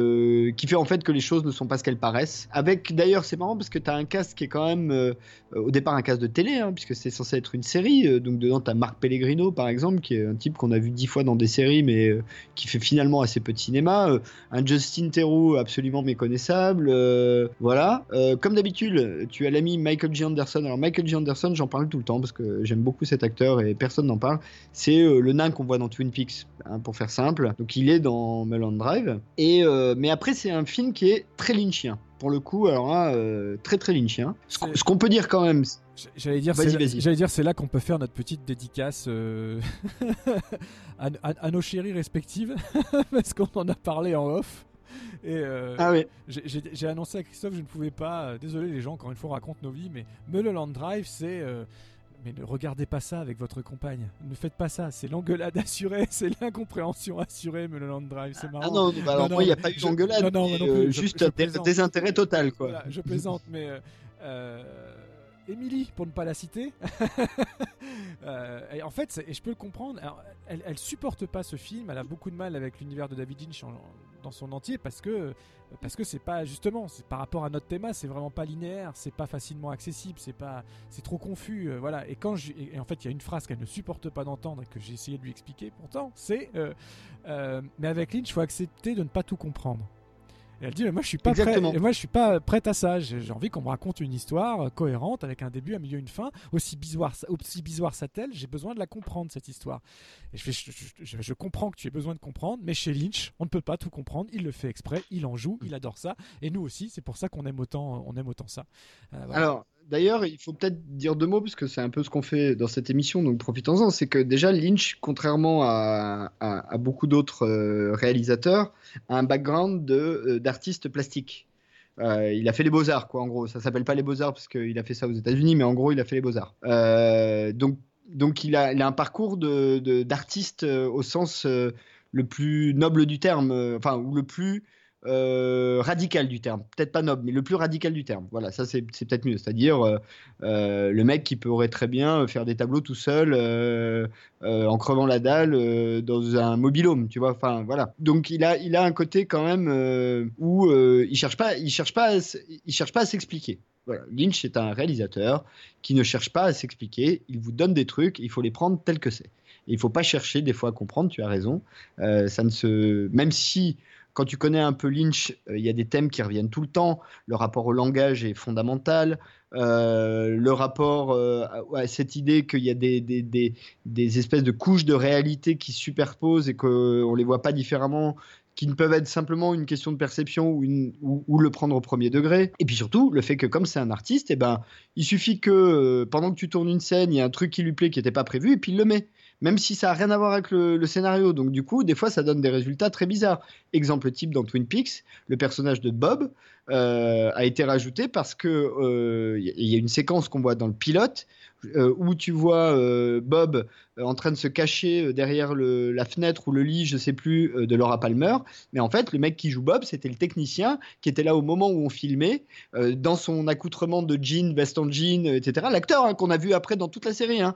qui fait en fait que les choses ne sont pas ce qu'elles paraissent. Avec d'ailleurs c'est marrant parce que tu as un cast qui est quand même au départ un cast de télé, hein, puisque c'est censé être une série. Euh, donc dedans, tu as Marc Pellegrino, par exemple, qui est un type qu'on a vu dix fois dans des séries, mais euh, qui fait finalement assez peu de cinéma. Euh, un Justin Theroux absolument méconnaissable. voilà. Comme d'habitude, tu as l'ami Michael G. Anderson. Alors Michael G. Anderson, j'en parle tout le temps parce que j'aime beaucoup cet acteur et personne n'en parle. C'est le nain qu'on voit dans Twin Peaks, hein, pour faire simple. Donc il est dans Mulholland Drive. Et mais après, c'est un film qui est très lynchien pour le coup, alors là, euh, très très lynchien. Ce qu'on- C'est- ce qu'on peut dire quand même, J'allais dire, j'allais dire, c'est là qu'on peut faire notre petite dédicace euh, à, à- à nos chéries respectives, parce qu'on en a parlé en off. Et euh, ah ouais, j'ai- annoncé à Christophe, je ne pouvais pas. désolé les gens, encore une fois, on raconte nos vies, mais Mulholland Drive, c'est. Mais ne regardez pas ça avec votre compagne. Ne faites pas ça. C'est l'engueulade assurée, c'est l'incompréhension assurée, Mulholland Drive. C'est marrant. ah non, bah alors non, moi il n'y a pas eu d'engueulade, non, non, mais, moi non euh, je- juste je désintérêt total quoi. Voilà, je plaisante, mais euh, euh, Émilie, pour ne pas la citer, euh, et en fait, et je peux le comprendre. elle, elle supporte pas ce film. Elle a beaucoup de mal avec l'univers de David Lynch dans son entier parce que parce que c'est pas justement, par rapport à notre thème, c'est vraiment pas linéaire, c'est pas facilement accessible, c'est pas, c'est trop confus, euh, voilà. Et quand je, et, en fait, il y a une phrase qu'elle ne supporte pas d'entendre et que j'ai essayé de lui expliquer. Pourtant, c'est, euh, mais avec Lynch, faut accepter de ne pas tout comprendre. Et elle dit mais moi je suis pas Exactement. prêt, et moi je suis pas prête à ça. J'ai envie qu'on me raconte une histoire euh, cohérente avec un début, un milieu, une fin. Aussi bizarre, aussi bizarre soit-elle, j'ai besoin de la comprendre cette histoire. Et je, fais, je, je- je- je comprends que tu aies besoin de comprendre, mais chez Lynch, on ne peut pas tout comprendre. Il le fait exprès, il en joue, il adore ça, et nous aussi. C'est pour ça qu'on aime autant, on aime autant ça. Euh, voilà. Alors, d'ailleurs, il faut peut-être dire deux mots, parce que c'est un peu ce qu'on fait dans cette émission, donc profitons-en. C'est que déjà, Lynch, contrairement à, beaucoup d'autres euh, réalisateurs, a un background euh, d'artiste plastique. Euh, il a fait les beaux-arts, quoi, en gros. Ça s'appelle pas les beaux-arts parce qu'il a fait ça aux États-Unis, mais en gros, il a fait les beaux-arts. Donc, donc il, a, un parcours d'artiste au sens le plus noble du terme, enfin, ou le plus euh, radical du terme. Peut-être pas noble, mais le plus radical du terme. Voilà, ça c'est, peut-être mieux. C'est-à-dire euh, euh, le mec qui pourrait très bien faire des tableaux tout seul en crevant la dalle dans un mobilhome, tu vois. Enfin voilà. Donc il a, il a un côté quand même où il cherche pas, il cherche pas, à il cherche pas à s'expliquer. Lynch est un réalisateur qui ne cherche pas à s'expliquer. Il vous donne des trucs, il faut les prendre tels que c'est. Il faut pas chercher des fois à comprendre. Tu as raison. Ça ne se, même si quand tu connais un peu Lynch, euh, il y a des thèmes qui reviennent tout le temps. Le rapport au langage est fondamental. Euh, le rapport euh, à, cette idée qu'il y a des, espèces de couches de réalité qui se superposent et qu'on ne les voit pas différemment, qui ne peuvent être simplement une question de perception ou, le prendre au premier degré. Et puis surtout, le fait que comme c'est un artiste, eh ben, il suffit que pendant que tu tournes une scène, il y a un truc qui lui plaît qui n'était pas prévu, et puis il le met même si ça n'a rien à voir avec le, scénario. Donc du coup, des fois, ça donne des résultats très bizarres. Exemple type dans Twin Peaks, le personnage de Bob euh, a été rajouté parce que il euh, y, a une séquence qu'on voit dans le pilote où tu vois euh, Bob euh, en train de se cacher derrière la fenêtre ou le lit, je sais plus, de Laura Palmer. Mais en fait, le mec qui joue Bob, c'était le technicien qui était là au moment où on filmait, dans son accoutrement de jean, veste en jean, etc. L'acteur hein, qu'on a vu après dans toute la série, hein,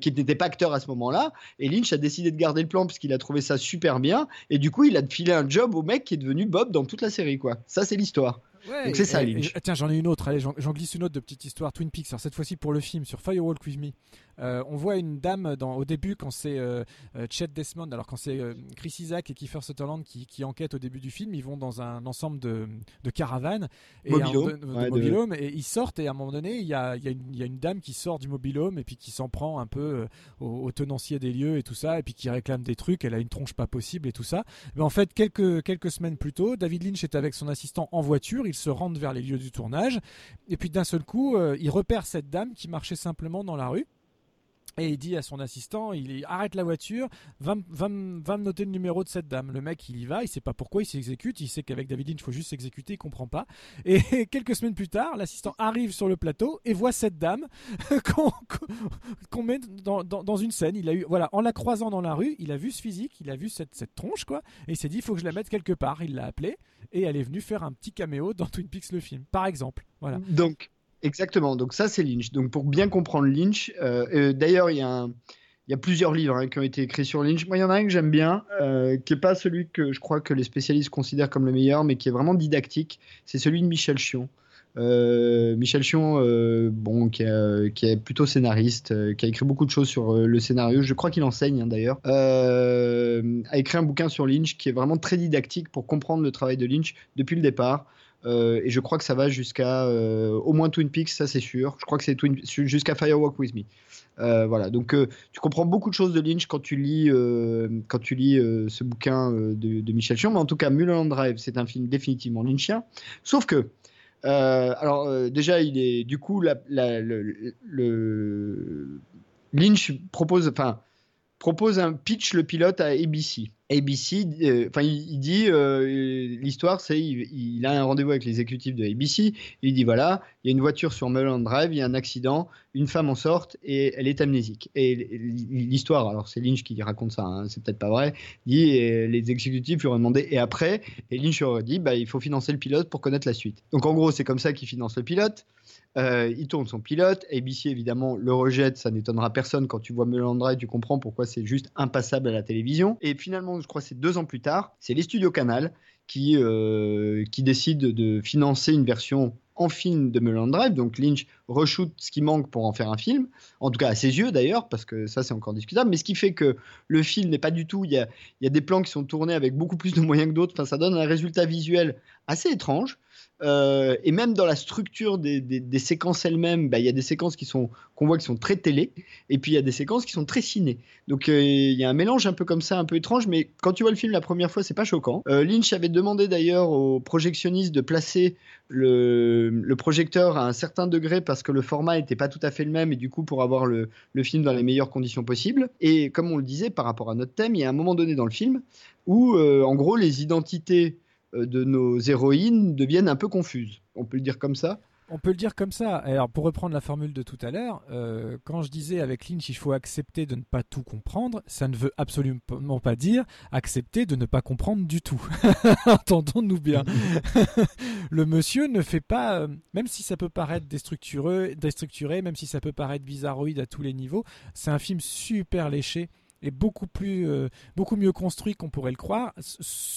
qui n'était pas acteur à ce moment-là. Et Lynch a décidé de garder le plan parce qu'il a trouvé ça super bien. Et du coup, il a filé un job au mec qui est devenu Bob dans toute la série, quoi. Ça, c'est l'histoire. Donc c'est ça, Lynch. tiens, j'en ai une autre. Allez, j'en glisse une autre de petite histoire Twin Peaks. Alors cette fois-ci pour le film sur Firewalk with Me. Euh, on voit une dame dans, au début quand c'est euh, euh, Chet Desmond, alors quand c'est Chris Isaac et Kiefer Sutherland qui, qui, enquêtent au début du film, ils vont dans un ensemble de, de caravanes et, de, et ils sortent et à un moment donné il y a, y, a y a, une dame qui sort du mobilhome et puis qui s'en prend un peu au, tenancier des lieux et tout ça et puis qui réclame des trucs, elle a une tronche pas possible et tout ça. Mais en fait quelques, quelques semaines plus tôt, David Lynch est avec son assistant en voiture, ils se rendent vers les lieux du tournage et puis d'un seul coup il repère cette dame qui marchait simplement dans la rue et il dit à son assistant, il arrête la voiture, va, me noter le numéro de cette dame. Le mec, il y va, il sait pas pourquoi, il s'exécute, il sait qu'avec David il faut juste s'exécuter, il comprend pas. Et quelques semaines plus tard, l'assistant arrive sur le plateau et voit cette dame qu'on met dans, une scène. Il a eu, voilà, en la croisant dans la rue, il a vu ce physique, il a vu cette, cette tronche, quoi, et il s'est dit, il faut que je la mette quelque part. Il l'a appelée et elle est venue faire un petit caméo dans Twin Peaks le film, par exemple. Voilà. Donc, Exactement, donc ça c'est Lynch. Donc pour bien comprendre Lynch, euh, euh, d'ailleurs il y, a plusieurs livres hein, qui ont été écrits sur Lynch. Moi il y en a un que j'aime bien, euh, qui n'est pas celui que je crois que les spécialistes considèrent comme le meilleur, mais qui est vraiment didactique. C'est celui de Michel Chion. Michel Chion, bon, qui, est plutôt scénariste, qui a écrit beaucoup de choses sur le scénario. Je crois qu'il enseigne hein, d'ailleurs. a écrit un bouquin sur Lynch qui est vraiment très didactique pour comprendre le travail de Lynch depuis le départ. Euh, et je crois que ça va jusqu'à euh, au moins Twin Peaks, ça c'est sûr. Je crois que c'est jusqu'à Firewalk with Me. Euh, voilà, donc tu comprends beaucoup de choses de Lynch quand tu lis, quand tu lis ce bouquin de, Michel Chion, mais en tout cas, Mulholland Drive, c'est un film définitivement lynchien. Sauf que, alors déjà, il est du coup, Lynch propose, propose un pitch le pilote à ABC. ABC, euh, enfin, il, dit euh, l'histoire, c'est il, a un rendez-vous avec les exécutifs de ABC. Il dit voilà, il y a une voiture sur Mulholland Drive, il y a un accident, une femme en sorte et elle est amnésique. Et l'histoire, alors c'est Lynch qui raconte ça, hein, c'est peut-être pas vrai. Dit et les exécutifs lui ont demandé et après, et Lynch aurait dit bah il faut financer le pilote pour connaître la suite. Donc en gros, c'est comme ça qu'il finance le pilote. Euh, il tourne son pilote. ABC, évidemment, le rejette. Ça n'étonnera personne. Quand tu vois Melandra, tu comprends pourquoi c'est juste impassable à la télévision. Et finalement, je crois c'est deux ans plus tard, c'est les studios Canal qui, euh, qui décident de financer une version en film de Mulholland Drive. Donc Lynch reshoot ce qui manque pour en faire un film, en tout cas à ses yeux d'ailleurs, parce que ça c'est encore discutable. Mais ce qui fait que le film n'est pas du tout. Il y a, y a des plans qui sont tournés avec beaucoup plus de moyens que d'autres. Enfin, ça donne un résultat visuel assez étrange. Euh, et même dans la structure des, séquences elles-mêmes, bah, il y a des séquences qui sont qu'on voit qui sont très télé, et puis il y a des séquences qui sont très ciné. Donc euh, il y a un mélange un peu comme ça, un peu étrange, mais quand tu vois le film la première fois, c'est pas choquant. Euh, Lynch avait demandé d'ailleurs aux projectionnistes de placer le, projecteur à un certain degré parce que le format n'était pas tout à fait le même, et du coup pour avoir le, film dans les meilleures conditions possibles. Et comme on le disait par rapport à notre thème, il y a un moment donné dans le film où en gros les identités euh, de nos héroïnes deviennent un peu confuses. On peut le dire comme ça on peut le dire comme ça. Alors, pour reprendre la formule de tout à l'heure, euh, quand je disais avec Lynch, il faut accepter de ne pas tout comprendre, ça ne veut absolument pas dire accepter de ne pas comprendre du tout. Entendons-nous bien. le monsieur ne fait pas, euh, même si ça peut paraître déstructuré, déstructuré, même si ça peut paraître bizarroïde à tous les niveaux, c'est un film super léché est beaucoup plus euh, beaucoup mieux construit qu'on pourrait le croire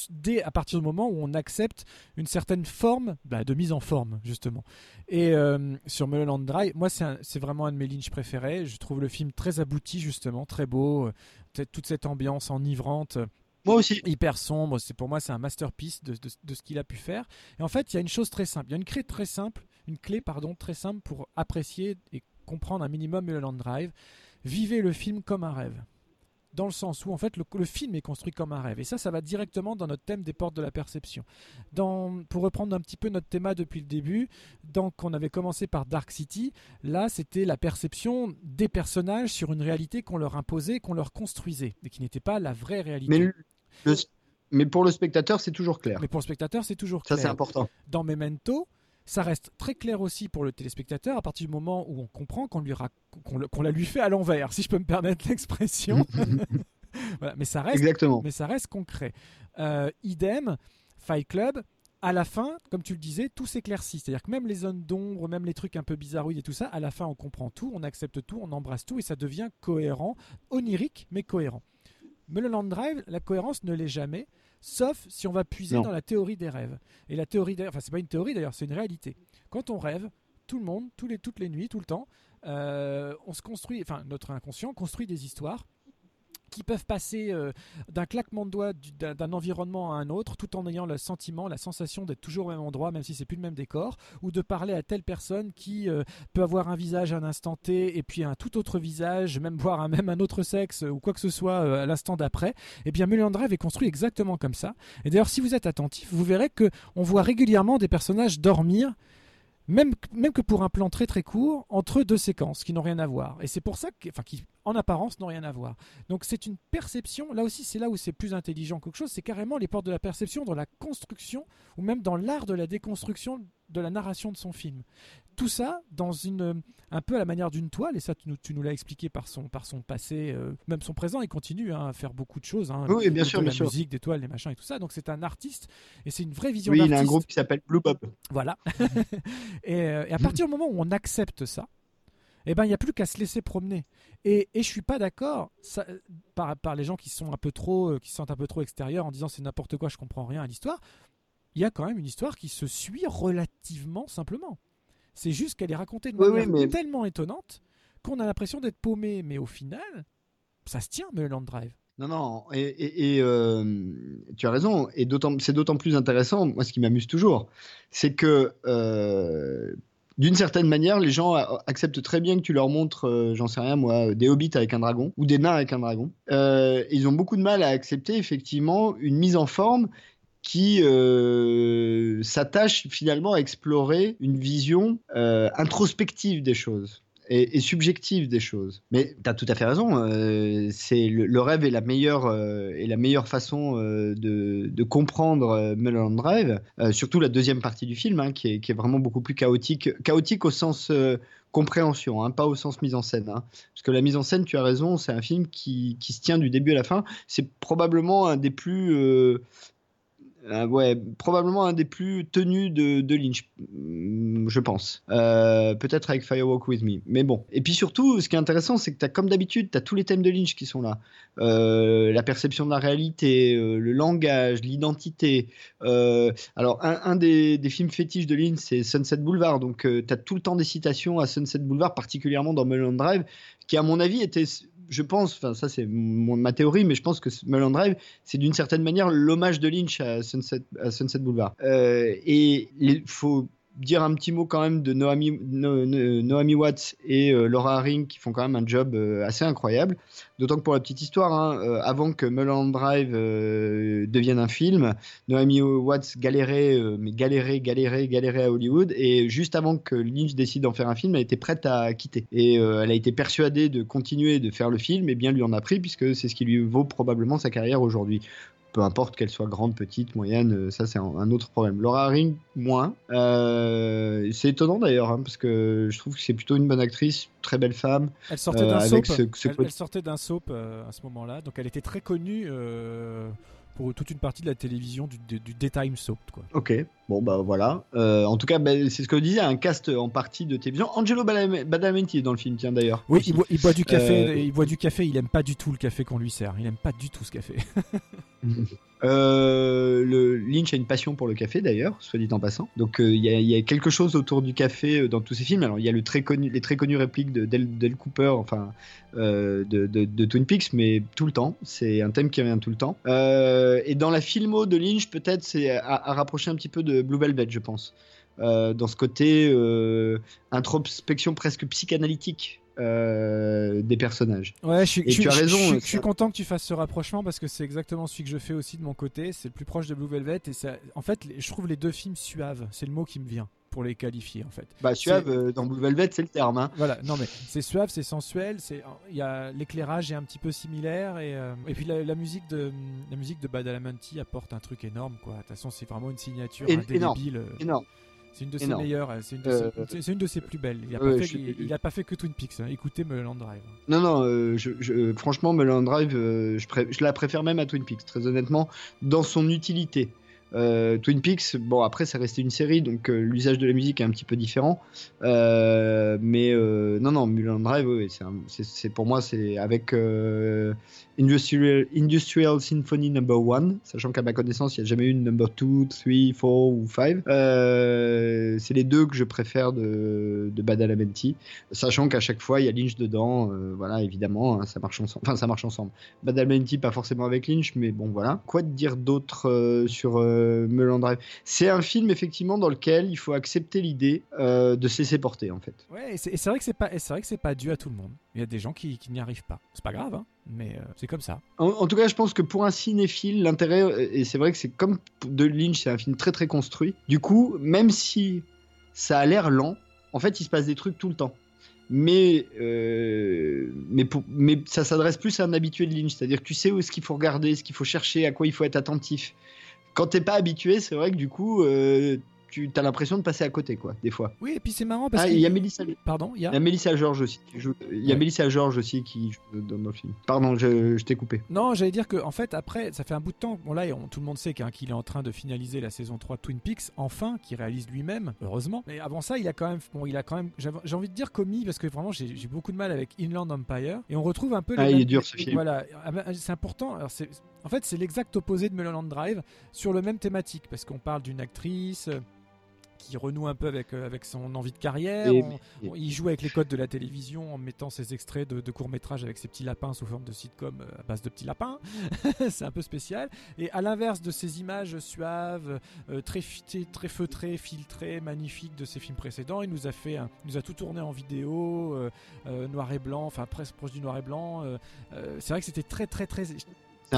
dès à partir du moment où on accepte une certaine forme bah, de mise en forme justement et euh, sur Mulholland Drive moi c'est vraiment un de mes Lynch préférés je trouve le film très abouti justement très beau euh, toute cette ambiance enivrante moi aussi. Hyper sombre. C'est pour moi c'est un masterpiece de, de, de ce qu'il a pu faire. Et en fait, il y a une chose très simple. Il y a une clé très simple, une clé pardon très simple pour apprécier et comprendre un minimum Mulholland Drive. Vivez le film comme un rêve dans le sens où en fait le, film est construit comme un rêve. Et ça, ça va directement dans notre thème des portes de la perception. Dans, pour reprendre un petit peu notre thème depuis le début, donc on avait commencé par Dark City, là c'était la perception des personnages sur une réalité qu'on leur imposait, qu'on leur construisait, et qui n'était pas la vraie réalité. Mais, mais pour le spectateur, c'est toujours clair. Mais pour le spectateur, c'est toujours clair. Ça, c'est important. Dans Memento, ça reste très clair aussi pour le téléspectateur à partir du moment où on comprend qu'on lui rac- qu'on le- qu'on la lui fait à l'envers, si je peux me permettre l'expression. Voilà, mais ça reste Exactement. mais ça reste concret. Euh, idem, Fight Club, à la fin, comme tu le disais, tout s'éclaircit. C'est-à-dire que même les zones d'ombre, même les trucs un peu bizarroïdes et tout ça, à la fin, on comprend tout, on accepte tout, on embrasse tout et ça devient cohérent, onirique, mais cohérent. Mulholland Drive, la cohérence ne l'est jamais, sauf si on va puiser Non. dans la théorie des rêves. Et la théorie des enfin, c'est pas une théorie d'ailleurs, c'est une réalité. Quand on rêve, tout le monde, tous les, toutes les nuits, tout le temps, euh, on se construit, enfin, notre inconscient construit des histoires qui peuvent passer euh, d'un claquement de doigts du- d'un environnement à un autre tout en ayant le sentiment, la sensation d'être toujours au même endroit même si c'est plus le même décor ou de parler à telle personne qui euh, peut avoir un visage à un instant T et puis un tout autre visage, même voire un, même un autre sexe ou quoi que ce soit euh, à l'instant d'après. Et bien Mulholland Drive est construit exactement comme ça. Et d'ailleurs si vous êtes attentif, vous verrez que on voit régulièrement des personnages dormir même, que pour un plan très très court, entre deux séquences qui n'ont rien à voir. Et c'est pour ça enfin, qui en apparence n'ont rien à voir. Donc c'est une perception, là aussi c'est là où c'est plus intelligent que quelque chose, c'est carrément les portes de la perception dans la construction ou même dans l'art de la déconstruction de la narration de son film. Tout ça dans une, un peu à la manière d'une toile, et ça tu nous, tu nous l'as expliqué par son, par son passé, euh, même son présent, il continue hein, à faire beaucoup de choses. hein, Oui, bien sûr, la bien sûr. musique, des toiles, des machins et tout ça. Donc c'est un artiste et c'est une vraie vision Oui, il a un groupe qui s'appelle Blue Bob. Voilà. et, euh, et à partir du moment où on accepte ça, eh ben il n'y a plus qu'à se laisser promener. Et, et je suis pas d'accord par, par les gens qui sont un peu trop, euh, qui se sentent un peu trop extérieurs en disant c'est n'importe quoi, je comprends rien à l'histoire. Il y a quand même une histoire qui se suit relativement simplement. C'est juste qu'elle est racontée de manière oui, mais- tellement étonnante qu'on a l'impression d'être paumé. Mais au final, ça se tient, Mulholland Drive. Non, non, et, et- et, euh, tu as raison, et c'est d'autant plus intéressant, moi ce qui m'amuse toujours, c'est que euh, d'une certaine manière, les gens acceptent très bien que tu leur montres, euh, j'en sais rien moi, des hobbits avec un dragon, ou des nains avec un dragon. Ils ont beaucoup de mal à accepter effectivement une mise en forme qui euh, s'attache finalement à explorer une vision euh, introspective des choses et, subjective des choses. Mais tu as tout à fait raison. euh, c'est le, rêve est la meilleure euh, la meilleure façon de, de comprendre Mulholland Drive. surtout la deuxième partie du film, hein, qui, est, vraiment beaucoup plus chaotique, chaotique au sens compréhension, hein, pas au sens mise en scène. hein. Parce que la mise en scène, tu as raison, c'est un film qui, qui se tient du début à la fin. C'est probablement un des plus euh, ouais, probablement un des plus tenus de, Lynch, mm, je pense. Euh, Peut-être avec Firewalk With Me. Mais bon. Et puis surtout, ce qui est intéressant, c'est que tu as, comme d'habitude, tu as tous les thèmes de Lynch qui sont là. Euh, la perception de la réalité, le langage, l'identité. Alors, un, des films fétiches de Lynch, c'est Sunset Boulevard. Donc, tu as tout le temps des citations à Sunset Boulevard, particulièrement dans Mulholland Drive, qui, à mon avis, était je pense, enfin ça c'est ma théorie, mais je pense que Mulholland Drive, c'est d'une certaine manière l'hommage de Lynch à Sunset, à Sunset Boulevard. Euh, et il faut dire un petit mot quand même de Noami, Watts et euh, Laura Haring qui font quand même un job euh, assez incroyable. D'autant que pour la petite histoire, hein, euh, avant que Mulholland Drive devienne un film, Naomi Watts galérait, galérait, galérait, galérait à Hollywood. Et juste avant que Lynch décide d'en faire un film, elle était prête à quitter. Et elle a été persuadée de continuer de faire le film, et bien lui en a pris, puisque c'est ce qui lui vaut probablement sa carrière aujourd'hui. Peu importe qu'elle soit grande, petite, moyenne, euh, ça c'est un, autre problème. Laura Haring, moins. Euh, c'est étonnant d'ailleurs, hein, parce que je trouve que c'est plutôt une bonne actrice, très belle femme. Elle sortait Euh, d'un avec soap. ce- ce elle, sortait d'un soap euh, à ce moment-là, donc elle était très connue euh, pour toute une partie de la télévision du, du, du daytime soap, quoi. Ok, bon bah voilà. Euh, en tout cas, bah, c'est ce que je disais, un cast en partie de télévision. Angelo Badalamenti est dans le film, tiens d'ailleurs. Oui, il boit, il boit du café. Euh, Il boit du café. Il aime pas du tout le café qu'on lui sert. Il aime pas du tout ce café. Euh, le Lynch a une passion pour le café d'ailleurs, soit dit en passant. Donc euh, il y, a- quelque chose autour du café euh, dans tous ces films. Alors il y a le très connu, les très connues répliques de Del, Cooper, enfin de, Twin Peaks, mais tout le temps. C'est un thème qui revient tout le temps. Et dans la filmo de Lynch, peut-être c'est à, à rapprocher un petit peu de Blue Velvet, je pense. Euh, dans ce côté euh, introspection presque psychanalytique euh, des personnages. Ouais, je suis, je, tu as raison, je- suis content que tu fasses ce rapprochement parce que c'est exactement celui que je fais aussi de mon côté. C'est le plus proche de Blue Velvet et ça, en fait, je trouve les deux films suaves. C'est le mot qui me vient pour les qualifier en fait. Bah, suave, euh, dans Blue Velvet, c'est le terme. Hein. Voilà, non mais c'est suave, c'est sensuel, c'est il y a l'éclairage est un petit peu similaire et, euh, et puis la, la musique de la musique de Badalamenti apporte un truc énorme quoi. De toute façon, c'est vraiment une signature indélébile. euh, Énorme. C'est une de ses Énorme. meilleures, euh, c'est une, de Euh, ses- c'est- une de ses plus belles. Il a, ouais, pas, fait, je pas que Twin Peaks. hein. Écoutez Mulholland Drive. Non, non, euh, je, je- franchement, Mulholland Drive, je, pré- je la préfère même à Twin Peaks, très honnêtement, dans son utilité. Euh, Twin Peaks, bon, après, ça restait une série, donc euh, l'usage de la musique est un petit peu différent. Euh, mais non, non, Mulholland Drive, c'est pour moi, c'est avec Industrial, Industrial Symphony Number 1, sachant qu'à ma connaissance, il n'y a jamais eu une Number 2, 3, 4 ou 5. Euh, c'est les deux que je préfère de, de Badalamenti sachant qu'à chaque fois il y a Lynch dedans, voilà évidemment hein, ça marche ensemble. Enfin ça marche ensemble. Badalamenti pas forcément avec Lynch, mais bon voilà. Quoi de dire d'autre sur Mulholland Drive C'est un film effectivement dans lequel il faut accepter l'idée euh, de se laisser porter en fait. Ouais, et c'est vrai que c'est pas, c'est vrai que c'est pas dû à tout le monde. Il y a des gens qui, qui n'y arrivent pas. C'est pas grave, hein, mais euh, c'est comme ça. En, en tout cas, je pense que pour un cinéphile, l'intérêt, euh, et c'est vrai que c'est comme de Lynch, c'est un film très très construit. Du coup, même si ça a l'air lent, en fait, il se passe des trucs tout le temps. Mais, euh, mais, pour- mais ça s'adresse plus à un habitué de Lynch, c'est-à-dire que tu sais où est-ce qu'il faut regarder, ce qu'il faut chercher, à quoi il faut être attentif. Quand t'es pas habitué, c'est vrai que du coup, euh, tu as l'impression de passer à côté, quoi, des fois. Oui, et puis c'est marrant parce Ah, que. il y a Mélissa, Pardon, il y a. y a Mélissa George aussi. qui joue- Il y a Ouais. Mélissa George aussi qui joue dans le film. Pardon, je, je t'ai coupé. Non, j'allais dire que en fait après, ça fait un bout de temps. Bon là, on- tout le monde sait qu'il est en train de finaliser la saison 3 de Twin Peaks, enfin, qu'il réalise lui-même, heureusement. Mais avant ça, il a quand même, bon, il a quand même, j'ai envie de dire commis parce que vraiment, j'ai beaucoup de mal avec Inland Empire et on retrouve un peu. les Ah, il est dur, ce film. Voilà, Ah ben, c'est important. Alors c'est, en fait, c'est l'exact opposé de Mulholland Drive sur le même thématique parce qu'on parle d'une actrice. euh, qui renoue un peu avec, euh, avec son envie de carrière. Et- On- on- il joue avec les codes de la télévision en mettant ses extraits de, de courts-métrages avec ses petits lapins sous forme de sitcom euh, à base de petits lapins. c'est un peu spécial. Et à l'inverse de ces images suaves, euh, très, feutrées, filtrées, magnifiques de ses films précédents, il nous a fait, un- il nous a tout tourné en vidéo, euh, euh, noir et blanc, enfin presque proche du noir et blanc. c'est vrai que c'était très très très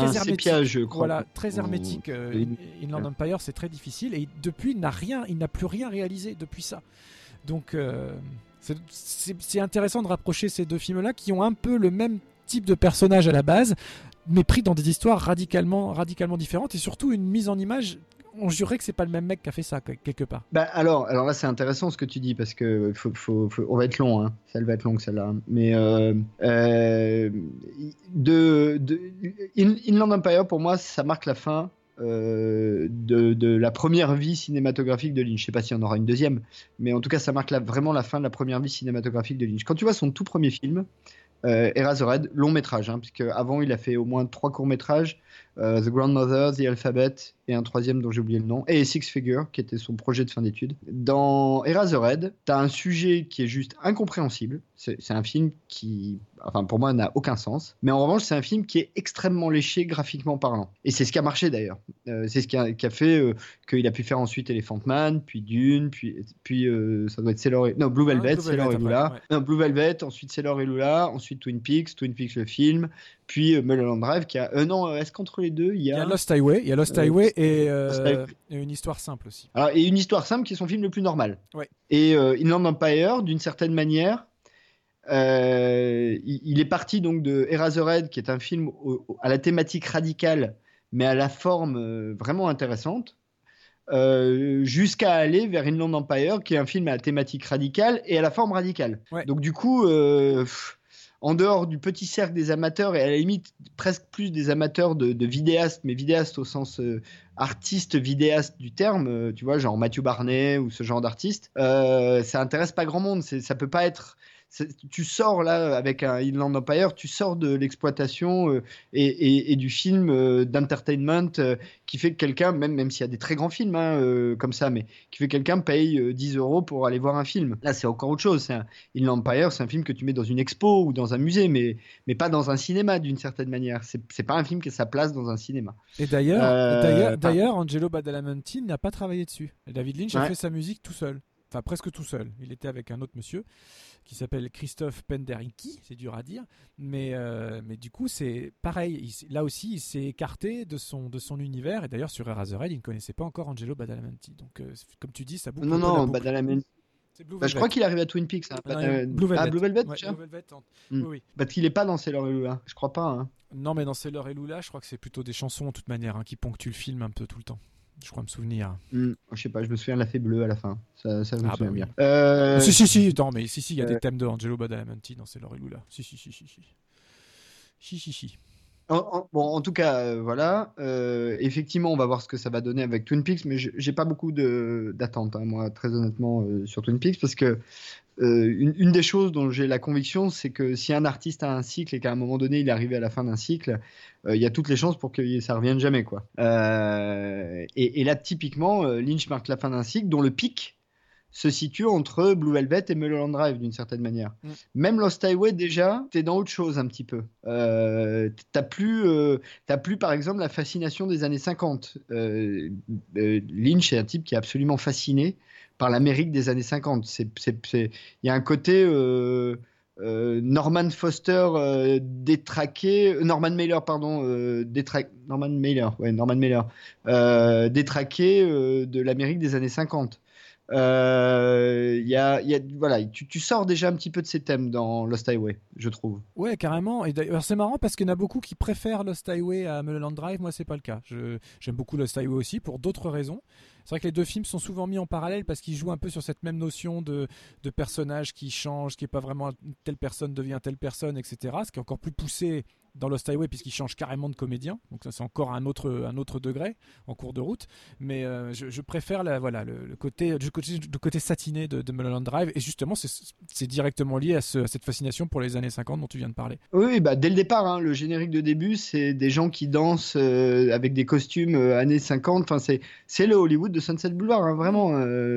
très hermétique. sépia, je crois. Voilà, très hermétique. euh, Oui. Inland Empire, c'est très difficile. Et depuis, il n'a rien, il n'a plus rien réalisé depuis ça. Donc, euh, c'est intéressant de rapprocher ces deux films-là qui ont un peu le même type de personnage à la base, mais pris dans des histoires radicalement, radicalement différentes et surtout une mise en image. On jurerait que c'est pas le même mec qui a fait ça que- quelque part. Bah alors, alors là c'est intéressant ce que tu dis parce que faut, faut, on va être long, hein. celle va être longue celle-là. Mais euh, euh, de, de In- Inland Empire pour moi ça marque la fin euh, de, la première vie cinématographique de Lynch. Je sais pas s'il y en aura une deuxième, mais en tout cas ça marque vraiment la fin de la première vie cinématographique de Lynch. Quand tu vois son tout premier film, euh, Eraserhead, long métrage, hein, puisque avant il a fait au moins trois courts métrages, euh, The Grandmother, The Alphabet et un troisième dont j'ai oublié le nom, et Six Figure, qui était son projet de fin d'études. Dans Eraserhead, tu as un sujet qui est juste incompréhensible. C'est un film qui, enfin pour moi, n'a aucun sens. Mais en revanche, c'est un film qui est extrêmement léché graphiquement parlant. Et c'est ce qui a marché d'ailleurs. Euh, c'est ce qui a, qui a fait euh, qu'il a pu faire ensuite Elephant Man, puis Dune, puis, puis euh, ça doit être Sailor et... Non, Blue Velvet, Ah, Blue Sailor Velvet et Lula. après, ouais. Non, Blue Velvet, ensuite Sailor et Lula, ensuite Twin Peaks, Twin Peaks le film, puis euh, Mulholland Drive qui a... Euh, non, est-ce qu'entre les deux, il y Il a... y a Lost Highway, il y a Lost Euh, Highway et, euh, Lost Highway. et une histoire simple aussi. Alors, et une histoire simple qui est son film le plus normal. Ouais. Et euh, Inland Empire, d'une certaine manière, euh, il, il est parti donc de Eraserhead, qui est un film au- au- à la thématique radicale, mais à la forme euh, vraiment intéressante, euh, jusqu'à aller vers Inland Empire, qui est un film à la thématique radicale et à la forme radicale. Ouais. Donc du coup, euh, pff, en dehors du petit cercle des amateurs et à la limite presque plus des amateurs de, vidéastes, mais vidéastes au sens euh, artiste vidéaste du terme, euh, tu vois, genre Matthew Barney ou ce genre d'artiste, euh, ça intéresse pas grand monde. Ça peut pas être. Tu sors là avec un Inland Empire, tu sors de l'exploitation euh, et, et- et du film euh, d'entertainment euh, qui fait que quelqu'un, même, même s'il y a des très grands films hein, comme ça, mais qui fait que quelqu'un paye euh, 10 euros pour aller voir un film. Là, c'est encore autre chose. C'est un, Inland Empire, c'est un film que tu mets dans une expo ou dans un musée, mais, mais pas dans un cinéma d'une certaine manière. C'est pas un film qui a sa place dans un cinéma. Et d'ailleurs, d'ailleurs, Angelo Badalamenti n'a pas travaillé dessus. David Lynch a fait sa musique tout seul. Enfin, presque tout seul. Il était avec un autre monsieur qui s'appelle Christophe Penderecki, c'est dur à dire. Mais, euh, mais du coup, c'est pareil. Il là aussi, il s'est écarté de son, de son univers. Et d'ailleurs, sur Eraserhead, il ne connaissait pas encore Angelo Badalamenti. Donc, euh, comme tu dis, ça boucle Non, non. Badalamenti. Bah, je crois qu'il arrive à Twin Peaks. hein. Non, Blue Velvet. Ah, Blue Velvet, Ouais. Blue Velvet, en- Hmm. oui, oui. Parce qu'il est pas dans Sailor et Lula. Je crois pas. hein. Non, mais dans Sailor et Lula, je crois que c'est plutôt des chansons, de toute manière, hein, qui ponctuent le film un peu tout le temps. Je crois me souvenir. Hmm, je sais pas, je me souviens de la fée bleue à la fin. Ça, ça me Ah, souviens bah oui. bien. Euh, Si, si, si, attends, mais si, si, il y a euh, des thèmes de Angelo Badalamenti dans C'est Laurie Lula. Si, si, si, si, si. Si, si, si. En, en- bon, en tout cas, euh, voilà. Euh, effectivement, on va voir ce que ça va donner avec Twin Peaks, mais je- j'ai pas beaucoup d'attentes, hein, moi, très honnêtement, sur Twin Peaks, parce que euh, une, une des choses dont j'ai la conviction, c'est que si un artiste a un cycle et qu'à un moment donné, il est arrivé à la fin d'un cycle, euh, il y a toutes les chances pour que ça revienne jamais, quoi. Euh, et, et là, typiquement, Lynch marque la fin d'un cycle dont le pic se situe entre Blue Velvet et Mulholland Drive d'une certaine manière. Mm. Même Lost Highway déjà, t'es dans autre chose un petit peu. T'as plus, t'as plus par exemple la fascination des années 50. Euh, euh, Lynch est un type qui est absolument fasciné par l'Amérique des années 50. C'est, c'est, c'est- il y a un côté euh, euh, Norman Foster euh, détraqué, Norman Mailer pardon, euh, détra- Norman Mailer, ouais Norman Mailer, détraqué de l'Amérique des années 50. Euh, il y a, y a- voilà, tu, sors déjà un petit peu de ces thèmes dans Lost Highway, je trouve. Ouais, carrément. Et d'ailleurs, c'est marrant parce qu'il y en a beaucoup qui préfèrent Lost Highway à Mulholland Drive. Moi, c'est pas le cas. J'aime beaucoup Lost Highway aussi pour d'autres raisons. C'est vrai que les deux films sont souvent mis en parallèle parce qu'ils jouent un peu sur cette même notion de, personnage qui change, qui est pas vraiment telle personne devient telle personne, etc. Ce qui est encore plus poussé dans Lost Highway puisqu'il change carrément de comédien. Donc ça, c'est encore un autre, un autre degré en cours de route. Mais euh, je, préfère la, voilà, le, côté, côté, satiné de, de Mulholland Drive. Et justement, c'est directement lié à, ce- à cette fascination pour les années 50 dont tu viens de parler. Oui, bah, dès le départ, hein, le générique de début, c'est des gens qui dansent euh, avec des costumes euh, années 50. Enfin, c'est, le Hollywood de Sunset Boulevard, hein, vraiment.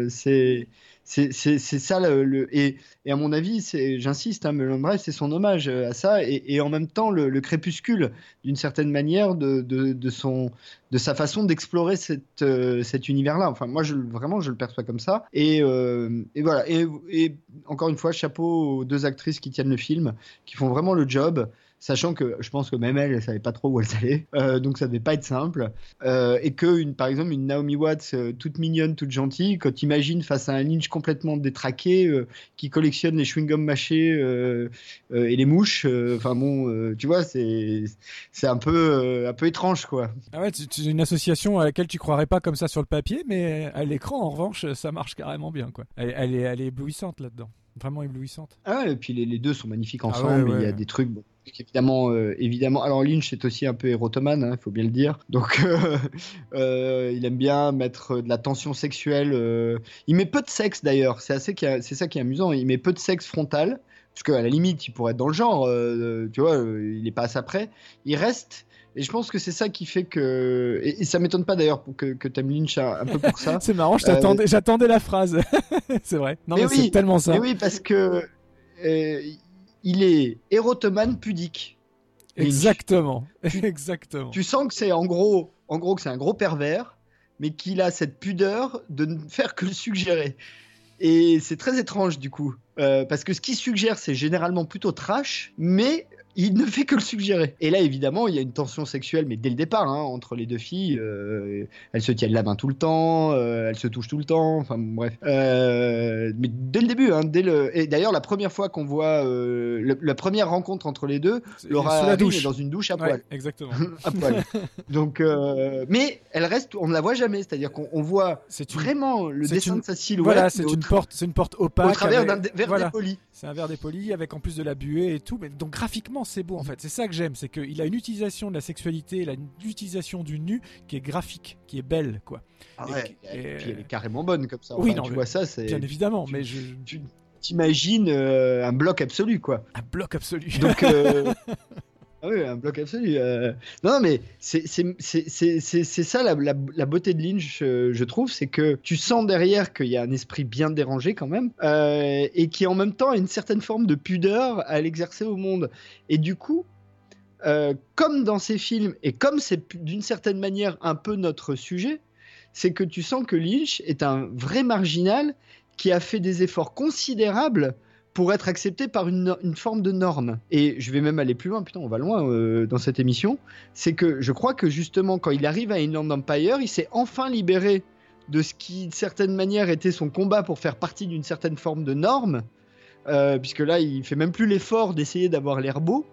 c'est, c'est, ça le, le- et, à mon avis, j'insiste, hein, Drive, c'est son hommage euh, à ça et, en même temps le, le crépuscule d'une certaine manière de, son, de sa façon d'explorer euh, cet univers-là. Enfin, moi, je, vraiment, je le perçois comme ça. Et, euh, voilà. Et encore une fois, chapeau aux deux actrices qui tiennent le film, qui font vraiment le job. Sachant que je pense que même elle, elle savait pas trop où elle allait, euh, donc ça devait pas être simple. Euh, et que, une, par exemple, une Naomi Watts euh, toute mignonne, toute gentille, quand tu imagines face à un Lynch complètement détraqué, qui collectionne les chewing-gums mâchés et les mouches, enfin bon, tu vois, c'est un peu un peu étrange, quoi. Ah ouais, c'est une association à laquelle tu croirais pas comme ça sur le papier, mais à l'écran, en revanche, ça marche carrément bien, quoi. Elle est, elle est éblouissante là-dedans, vraiment éblouissante. Ah ouais, et puis les, les deux sont magnifiques Ah ouais, ensemble. Il y a des trucs, bon, évidemment, euh, évidemment. Alors Lynch est aussi un peu érotomane, il faut bien le dire. Donc euh, euh, il aime bien mettre de la tension sexuelle. Il met peu de sexe d'ailleurs. C'est assez, a- c'est ça qui est amusant. Il met peu de sexe frontal, parce qu'à la limite, il pourrait être dans le genre. tu vois, il est pas à ça près. Il reste. Et je pense que c'est ça qui fait que. Et, et ça m'étonne pas d'ailleurs que, que t'aimes Lynch un, un peu pour ça. C'est marrant, t'attendais- j'attendais la phrase. c'est vrai. Non, Mais mais, oui, c'est tellement ça. Mais oui, parce que euh, il est érotomane pudique. Lynch. Exactement. Exactement. Tu sens que c'est en gros, en gros que c'est un gros pervers, mais qu'il a cette pudeur de ne faire que le suggérer. Et c'est très étrange du coup, Euh, parce que ce qu'il suggère, c'est généralement plutôt trash, mais il ne fait que le suggérer. Et là, évidemment, il y a une tension sexuelle, mais dès le départ, hein, entre les deux filles, euh, elles se tiennent la main tout le temps, euh, elles se touchent tout le temps, enfin bref. Euh, mais dès le début, hein, dès le... et d'ailleurs, la première fois qu'on voit le- la première rencontre entre les deux, Laura la douche. est dans une douche à Ouais, poil. exactement. à poil. Donc, mais elle reste, on ne la voit jamais, c'est-à-dire qu'on on voit une... vraiment le dessin une- de sa silhouette Voilà, c'est une porte, une porte opaque. au travers avec- d'un verre voilà. dépoli. C'est un verre dépoli avec en plus de la buée et tout. Mais donc graphiquement, c'est beau en fait. C'est ça que j'aime, c'est qu'il a une utilisation de la sexualité, il a une utilisation du nu qui est graphique, qui est belle, quoi. Ah Et- ouais, et- et puis elle est carrément bonne comme ça. Oui, Enfin, non, tu vois ça, c'est. Bien évidemment, tu- mais je... Tu t'imagines euh, un bloc absolu, quoi. un bloc absolu. Donc. euh, Ah oui, un bloc absolu. euh. Non, mais c'est ça la, la- beauté de Lynch, euh, je trouve, c'est que tu sens derrière qu'il y a un esprit bien dérangé quand même, euh, et qui en même temps a une certaine forme de pudeur à l'exercer au monde. Et du coup, comme dans ces films, et comme c'est d'une certaine manière un peu notre sujet, c'est que tu sens que Lynch est un vrai marginal qui a fait des efforts considérables pour être accepté par une, forme de norme. Et je vais même aller plus loin, putain, on va loin euh, dans cette émission. C'est que je crois que justement, quand il arrive à Inland Empire, il s'est enfin libéré de ce qui, de certaine manière, était son combat pour faire partie d'une certaine forme de norme. Euh, puisque là, il fait même plus l'effort d'essayer d'avoir l'air beau.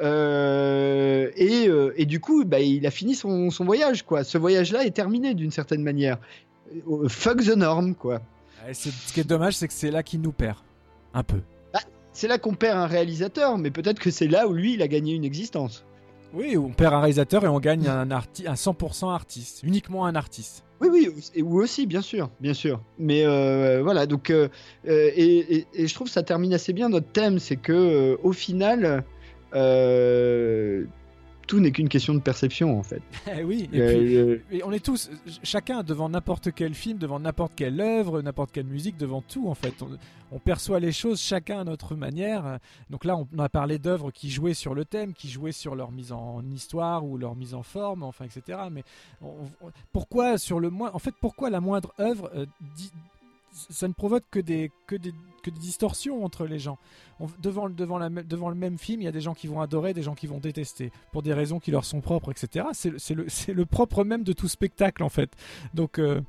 Euh, et, du coup, bah, il a fini son, voyage, quoi. Ce voyage-là est terminé d'une certaine manière. Fuck the norm, quoi. Ce qui est dommage, c'est que c'est là qu'il nous perd. Un peu. C'est là qu'on perd un réalisateur, mais peut-être que c'est là où lui, il a gagné une existence. Oui, on perd un réalisateur et on gagne un, arti un 100% artiste. Uniquement un artiste. Oui, oui, et ou aussi, bien sûr, bien sûr. Mais euh, voilà, donc, euh, euh, et, et- et je trouve que ça termine assez bien notre thème, c'est que euh, au final, tout n'est qu'une question de perception, en fait. Eh oui, et Euh, puis, euh, Et on est tous, chacun devant n'importe quel film, devant n'importe quelle œuvre, n'importe quelle musique, devant tout en fait. On, on perçoit les choses chacun à notre manière. Donc là, on a parlé d'œuvres qui jouaient sur le thème, qui jouaient sur leur mise en histoire ou leur mise en forme, enfin, etc. Mais on- on- pourquoi sur le moins, en fait, pourquoi la moindre œuvre euh, dit- ça ne provoque que des, que des, que des distorsions entre les gens. Devant, le- devant, le même film, il y a des gens qui vont adorer, des gens qui vont détester, pour des raisons qui leur sont propres, etc. C'est le- propre même de tout spectacle, en fait. Donc, euh,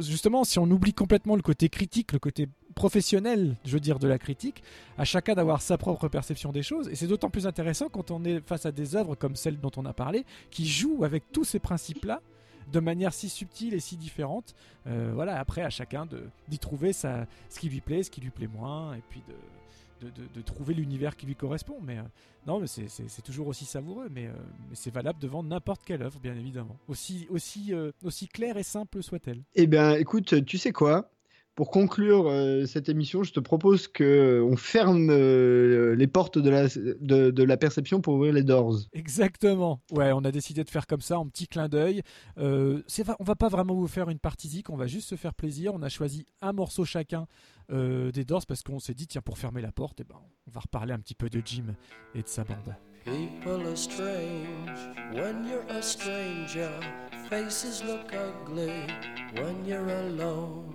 justement, si on oublie complètement le côté critique, le côté professionnel, je veux dire, de la critique, à chacun d'avoir sa propre perception des choses. Et c'est d'autant plus intéressant quand on est face à des œuvres comme celle dont on a parlé, qui jouent avec tous ces principes-là de manière si subtile et si différente. Euh, voilà, après, à chacun d'y trouver ce qui lui plaît, ce qui lui plaît moins, et puis de, de, de- trouver l'univers qui lui correspond. Mais euh, non, mais c'est- toujours aussi savoureux, mais, euh, mais c'est valable devant n'importe quelle œuvre, bien évidemment. Aussi, aussi, aussi claire et simple soit-elle. Eh bien, écoute, tu sais quoi? Pour conclure euh, cette émission, je te propose que on ferme euh, les portes de la, de, de la perception pour ouvrir les doors. Exactement. Ouais, on a décidé de faire comme ça, en petit clin d'œil. Euh, va- on va pas vraiment vous faire une partie zik, on va juste se faire plaisir. On a choisi un morceau chacun euh, des Doors parce qu'on s'est dit, tiens, pour fermer la porte, eh ben, on va reparler un petit peu de Jim et de sa bande. People are strange when you're a stranger. Faces look ugly when you're alone.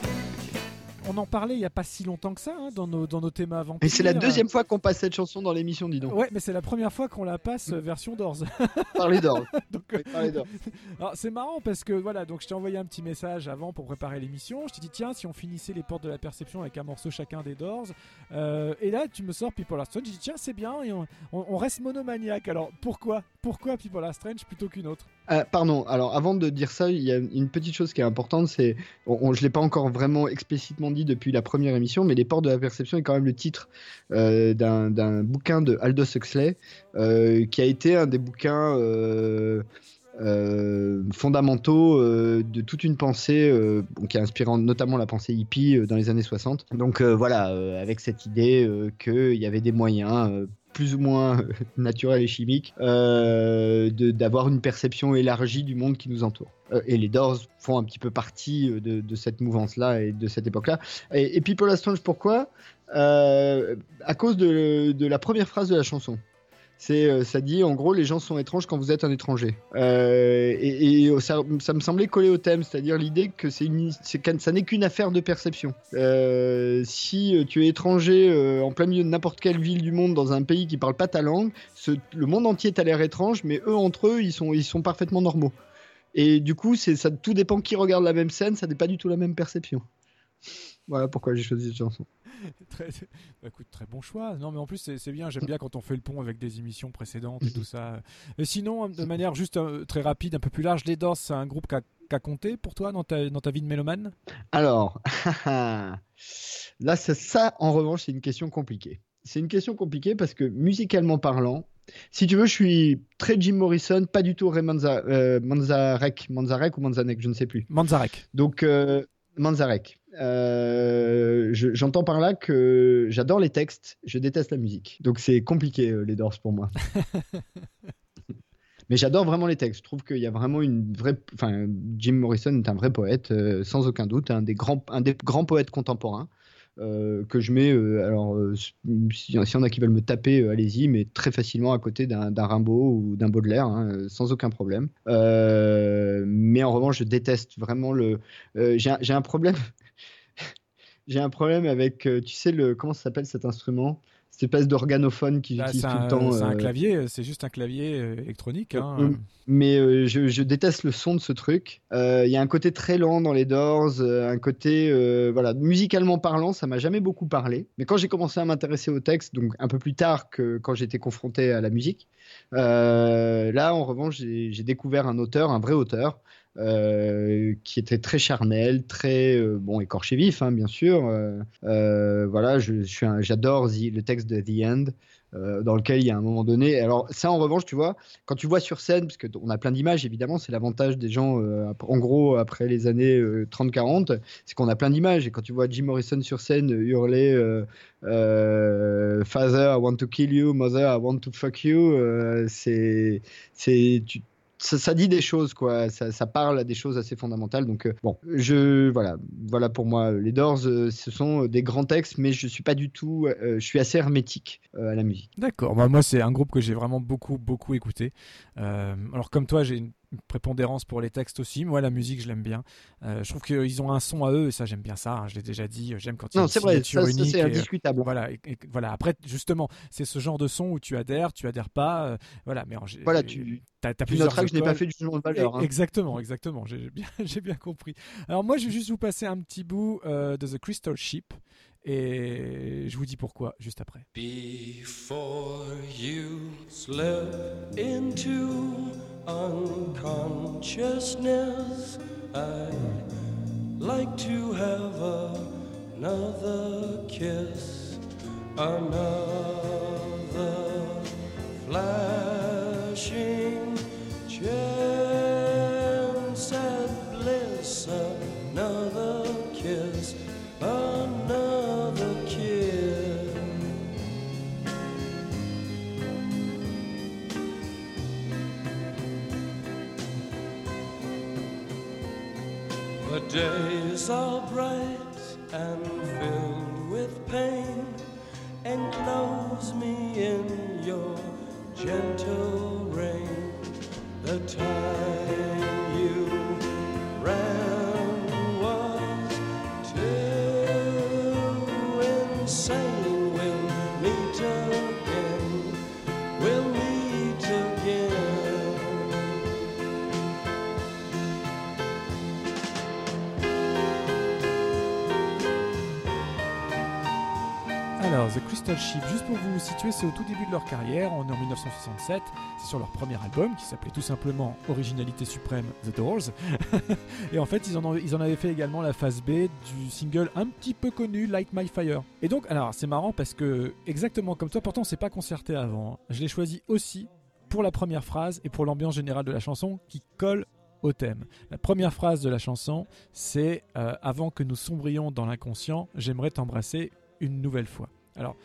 On en parlait il y a pas si longtemps que ça hein, dans, nos, dans nos thèmes avant. Et c'est la deuxième fois qu'on passe cette chanson dans l'émission, dis donc. Ouais, mais c'est la première fois qu'on la passe euh, version Doors. Donc, euh, Parler d'or. Alors c'est marrant parce que voilà, donc je t'ai envoyé un petit message avant pour préparer l'émission. Je t'ai dit tiens, si on finissait les portes de la perception avec un morceau chacun des Doors. Euh, et là, tu me sors People Are Strange. J'ai dit tiens, c'est bien. Et on, on- on reste monomaniaque. Alors pourquoi? Pourquoi People Are Strange plutôt qu'une autre? Ah, pardon, alors avant de dire ça, il y a une petite chose qui est importante, c'est, je l'ai pas encore vraiment explicitement dit depuis la première émission, mais Les Portes de la Perception est quand même le titre euh, d'un d'un bouquin de Aldous Huxley, euh, qui a été un des bouquins euh, fondamentaux euh, de toute une pensée euh, qui a inspiré notamment la pensée hippie dans les années 60. Donc voilà, avec cette idée qu'il y avait des moyens plus ou moins naturels et chimiques euh, d'avoir une perception élargie du monde qui nous entoure. Et les Doors font un petit peu partie de, cette mouvance-là et de cette époque-là. Et, et People Are Strange, pourquoi À cause de la première phrase de la chanson. C'est, euh, ça dit en gros les gens sont étranges quand vous êtes un étranger. Euh, et et ça, ça me semblait coller au thème, c'est-à-dire l'idée que c'est une, c'est ça n'est qu'une affaire de perception. Euh, si euh, tu es étranger euh, en plein milieu de n'importe quelle ville du monde dans un pays qui parle pas ta langue, le monde entier t'a l'air étrange, mais eux entre eux ils sont, ils sont parfaitement normaux. Et du coup, c'est, ça, tout dépend qui regarde la même scène, ça n'est pas du tout la même perception. Voilà pourquoi j'ai choisi cette chanson. très, bah, écoute, très bon choix. Non, mais en plus, c'est c'est bien. J'aime bien quand on fait le pont avec des émissions précédentes et tout ça. Et sinon, de manière juste euh, très rapide, un peu plus large, les Doors, c'est un groupe qui a, qui a compté pour toi dans ta, dans ta vie de mélomane? Alors, là, ça, ça, en revanche, c'est une question compliquée. C'est une question compliquée parce que musicalement parlant, si tu veux, je suis très Jim Morrison, pas du tout Ray Manza- euh, Manzarek, Manzarek ou Manzanek, je ne sais plus. Manzarek. Donc, euh, Manzarek. Euh, je- J'entends par là que j'adore les textes, je déteste la musique. Donc, c'est compliqué, euh, les Doors pour moi. Mais j'adore vraiment les textes. Je trouve qu'il y a vraiment une vraie. Enfin, Jim Morrison est un vrai poète, euh, sans aucun doute, un des grands, un des grands poètes contemporains. euh, que je mets, euh, alors euh, s'il y en a qui veulent me taper, allez-y, mais très facilement à côté d'un Rimbaud ou d'un Baudelaire, hein, sans aucun problème. mais en revanche, je déteste vraiment le. J'ai un problème. J'ai un problème avec, tu sais, le comment ça s'appelle cet instrument? Cette espèce d'organophone qu'ils bah, utilisent tout le temps. C'est un clavier, c'est juste un clavier électronique. Hein. Mais je, je, déteste le son de ce truc. Il y a un côté très lent dans les Doors, un côté, voilà, musicalement parlant, ça m'a jamais beaucoup parlé. Mais quand j'ai commencé à m'intéresser au texte, donc un peu plus tard que quand j'étais confronté à la musique, là, en revanche, j'ai découvert un auteur, un vrai auteur, euh, qui était très charnel, très euh, bon écorché vif, hein, bien sûr. Euh, voilà, je, j'adore le texte de The End. dans lequel il y a un moment donné. Alors ça, en revanche, tu vois, quand tu vois sur scène, parce qu'on a plein d'images, évidemment, c'est l'avantage des gens, en gros, après les années 30-40, c'est qu'on a plein d'images. Et quand tu vois Jim Morrison sur scène hurler Father, I want to kill you, Mother, I want to fuck you, c'est, c'est, tu, ça, dit des choses, quoi. Ça, parle à des choses assez fondamentales. Donc, euh, bon, je, voilà, voilà pour moi. Les Doors, euh, ce sont des grands textes, mais je suis pas du tout, euh, je suis assez hermétique à la musique. D'accord. Bah, moi, c'est un groupe que j'ai vraiment beaucoup, beaucoup écouté. alors, comme toi, j'ai une prépondérance pour les textes aussi. Moi, la musique, je l'aime bien. je trouve qu'ils ont un son à eux et ça, j'aime bien ça. Hein. je l'ai déjà dit. J'aime quand ils Non, c'est vrai, ça, c'est indiscutable. voilà, voilà. Après, justement, c'est ce genre de son où tu adhères, tu adhères pas. voilà, mais voilà, tu T'as, as plusieurs que je n'ai pas fait du jugement de valeur. Hein. Exactement, exactement. J'ai bien, j'ai bien compris. Alors moi, je vais juste vous passer un petit bout euh, de The Crystal Ship et je vous dis pourquoi juste après. Before you slip into unconsciousness, I'd like to have another kiss, another flashing. chance at bliss, another kiss, another The days are bright and filled with pain. Enclose me in your gentle rain the time Juste pour vous situer, c'est au tout début de leur carrière, on est en 1967 sur leur premier album qui s'appelait tout simplement Originalité suprême The Doors. et en fait, ils en, ont, ils en avaient fait également la phase B du single un petit peu connu Light My Fire. Et donc, alors c'est marrant parce que exactement comme toi, pourtant on s'est pas concerté avant. Hein. Je l'ai choisi aussi pour la première phrase et pour l'ambiance générale de la chanson qui colle au thème. La première phrase de la chanson, c'est euh, Avant que nous sombrions dans l'inconscient, j'aimerais t'embrasser une nouvelle fois. Alors,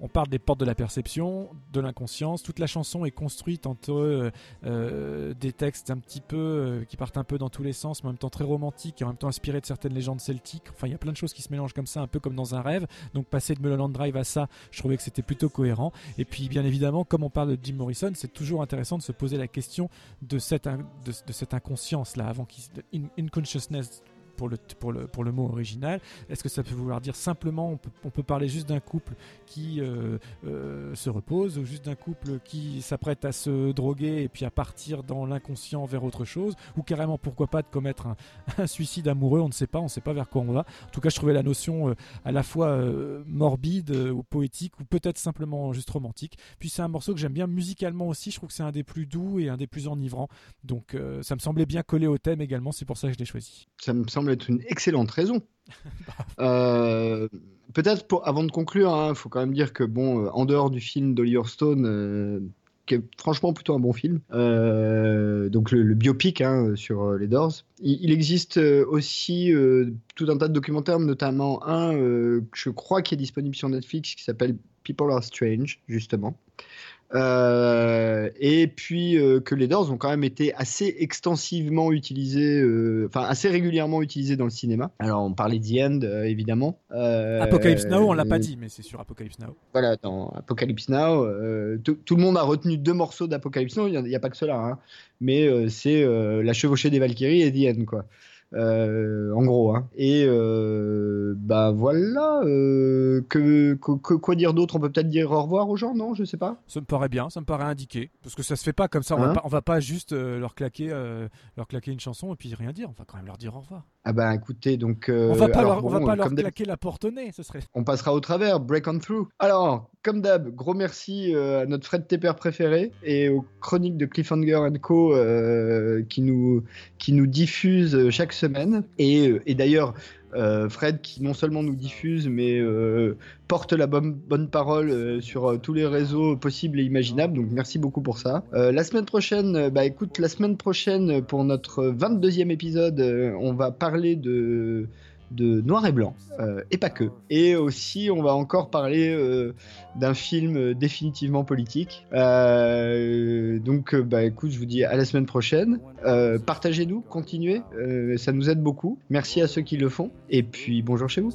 on parle des portes de la perception, de l'inconscience. Toute la chanson est construite entre euh, euh, des textes un petit peu euh, qui partent un peu dans tous les sens, mais en même temps très romantiques et en même temps inspirés de certaines légendes celtiques. Enfin, il y a plein de choses qui se mélangent comme ça, un peu comme dans un rêve. Donc, passer de Mulholland Drive à ça, je trouvais que c'était plutôt cohérent. Et puis, bien évidemment, comme on parle de Jim Morrison, c'est toujours intéressant de se poser la question de cette, de, cette inconscience là, avant qu'il, pour le, pour le, pour le mot original. Est-ce que ça peut vouloir dire simplement, on peut, parler juste d'un couple qui euh, euh, se repose, ou juste d'un couple qui s'apprête à se droguer et puis à partir dans l'inconscient vers autre chose, ou carrément pourquoi pas de commettre un, suicide amoureux, on ne sait pas, on ne sait pas vers quoi on va. En tout cas, je trouvais la notion euh, à la fois morbide ou poétique, ou peut-être simplement juste romantique. Puis c'est un morceau que j'aime bien musicalement aussi, je trouve que c'est un des plus doux et un des plus enivrants. Donc ça me semblait bien collé au thème également, c'est pour ça que je l'ai choisi. Ça me semble être une excellente raison. Euh, peut-être pour, avant de conclure, il hein, faut quand même dire que bon, euh, en dehors du film d'Oliver Stone, euh, qui est franchement plutôt un bon film, donc le, biopic hein, sur les Doors, il, existe aussi tout un tas de documentaires, notamment un, je crois, qui est disponible sur Netflix, qui s'appelle People Are Strange, justement. Euh, et puis euh, que les Doors ont quand même été assez extensivement utilisés, euh, enfin assez régulièrement utilisés dans le cinéma. Alors on parlait The End évidemment. Apocalypse Now, on l'a pas dit, mais c'est sur Apocalypse Now. Voilà, dans Apocalypse Now, tout le monde a retenu deux morceaux d'Apocalypse Now, il n'y a, pas que cela, hein. mais c'est la chevauchée des Valkyries et The End quoi. Euh, en gros. Hein. Et euh, bah voilà. Euh, que, quoi dire d'autre? On peut peut-être dire au revoir aux gens, non? Je sais pas. Ça me paraît bien, ça me paraît indiqué, parce que ça se fait pas comme ça. On, va, hein? pas, on va pas juste leur claquer, leur claquer une chanson et puis rien dire. On va quand même leur dire au revoir. Ah bah écoutez, donc on va pas leur, on va pas leur claquer la porte au nez, ce serait. On passera au travers, break on through. Alors, comme d'hab, gros merci à notre Fred Tepper préféré et aux chroniques de Cliffhanger Co qui nous qui nous diffusent chaque semaine. Et, euh, d'ailleurs, euh, Fred qui non seulement nous diffuse, mais euh, porte la bonne, bonne parole sur tous les réseaux possibles et imaginables. Donc merci beaucoup pour ça. la semaine prochaine, bah écoute, la semaine prochaine pour notre 22e épisode, on va parler de de noir et blanc, euh, et pas que. Et aussi, on va encore parler euh, d'un film définitivement politique. Euh, donc, bah écoute, je vous dis à la semaine prochaine. Partagez-nous, continuez, ça nous aide beaucoup. Merci à ceux qui le font, et puis bonjour chez vous.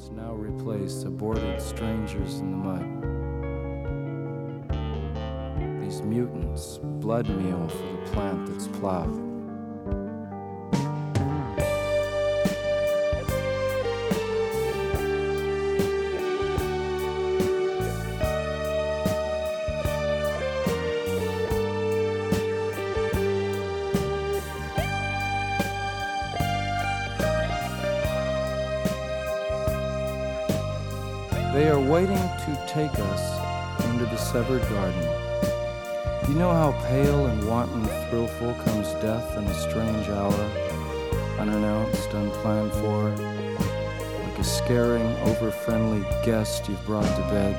mutants, blood meal for the plant that's plowed. They are waiting to take us into the severed garden. You know how pale and wanton thrillful comes death in a strange hour, unannounced, unplanned for, like a scaring, over-friendly guest you've brought to bed.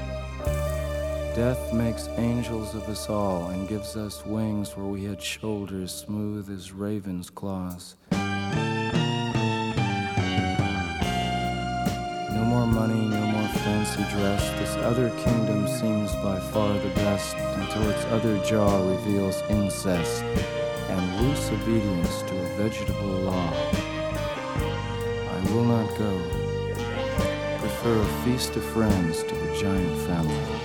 Death makes angels of us all and gives us wings where we had shoulders smooth as raven's claws. No more money, no more fancy dress. This other kingdom seems by far the best until its other jaw reveals incest and loose obedience to a vegetable law. I will not go. Prefer a feast of friends to the giant family.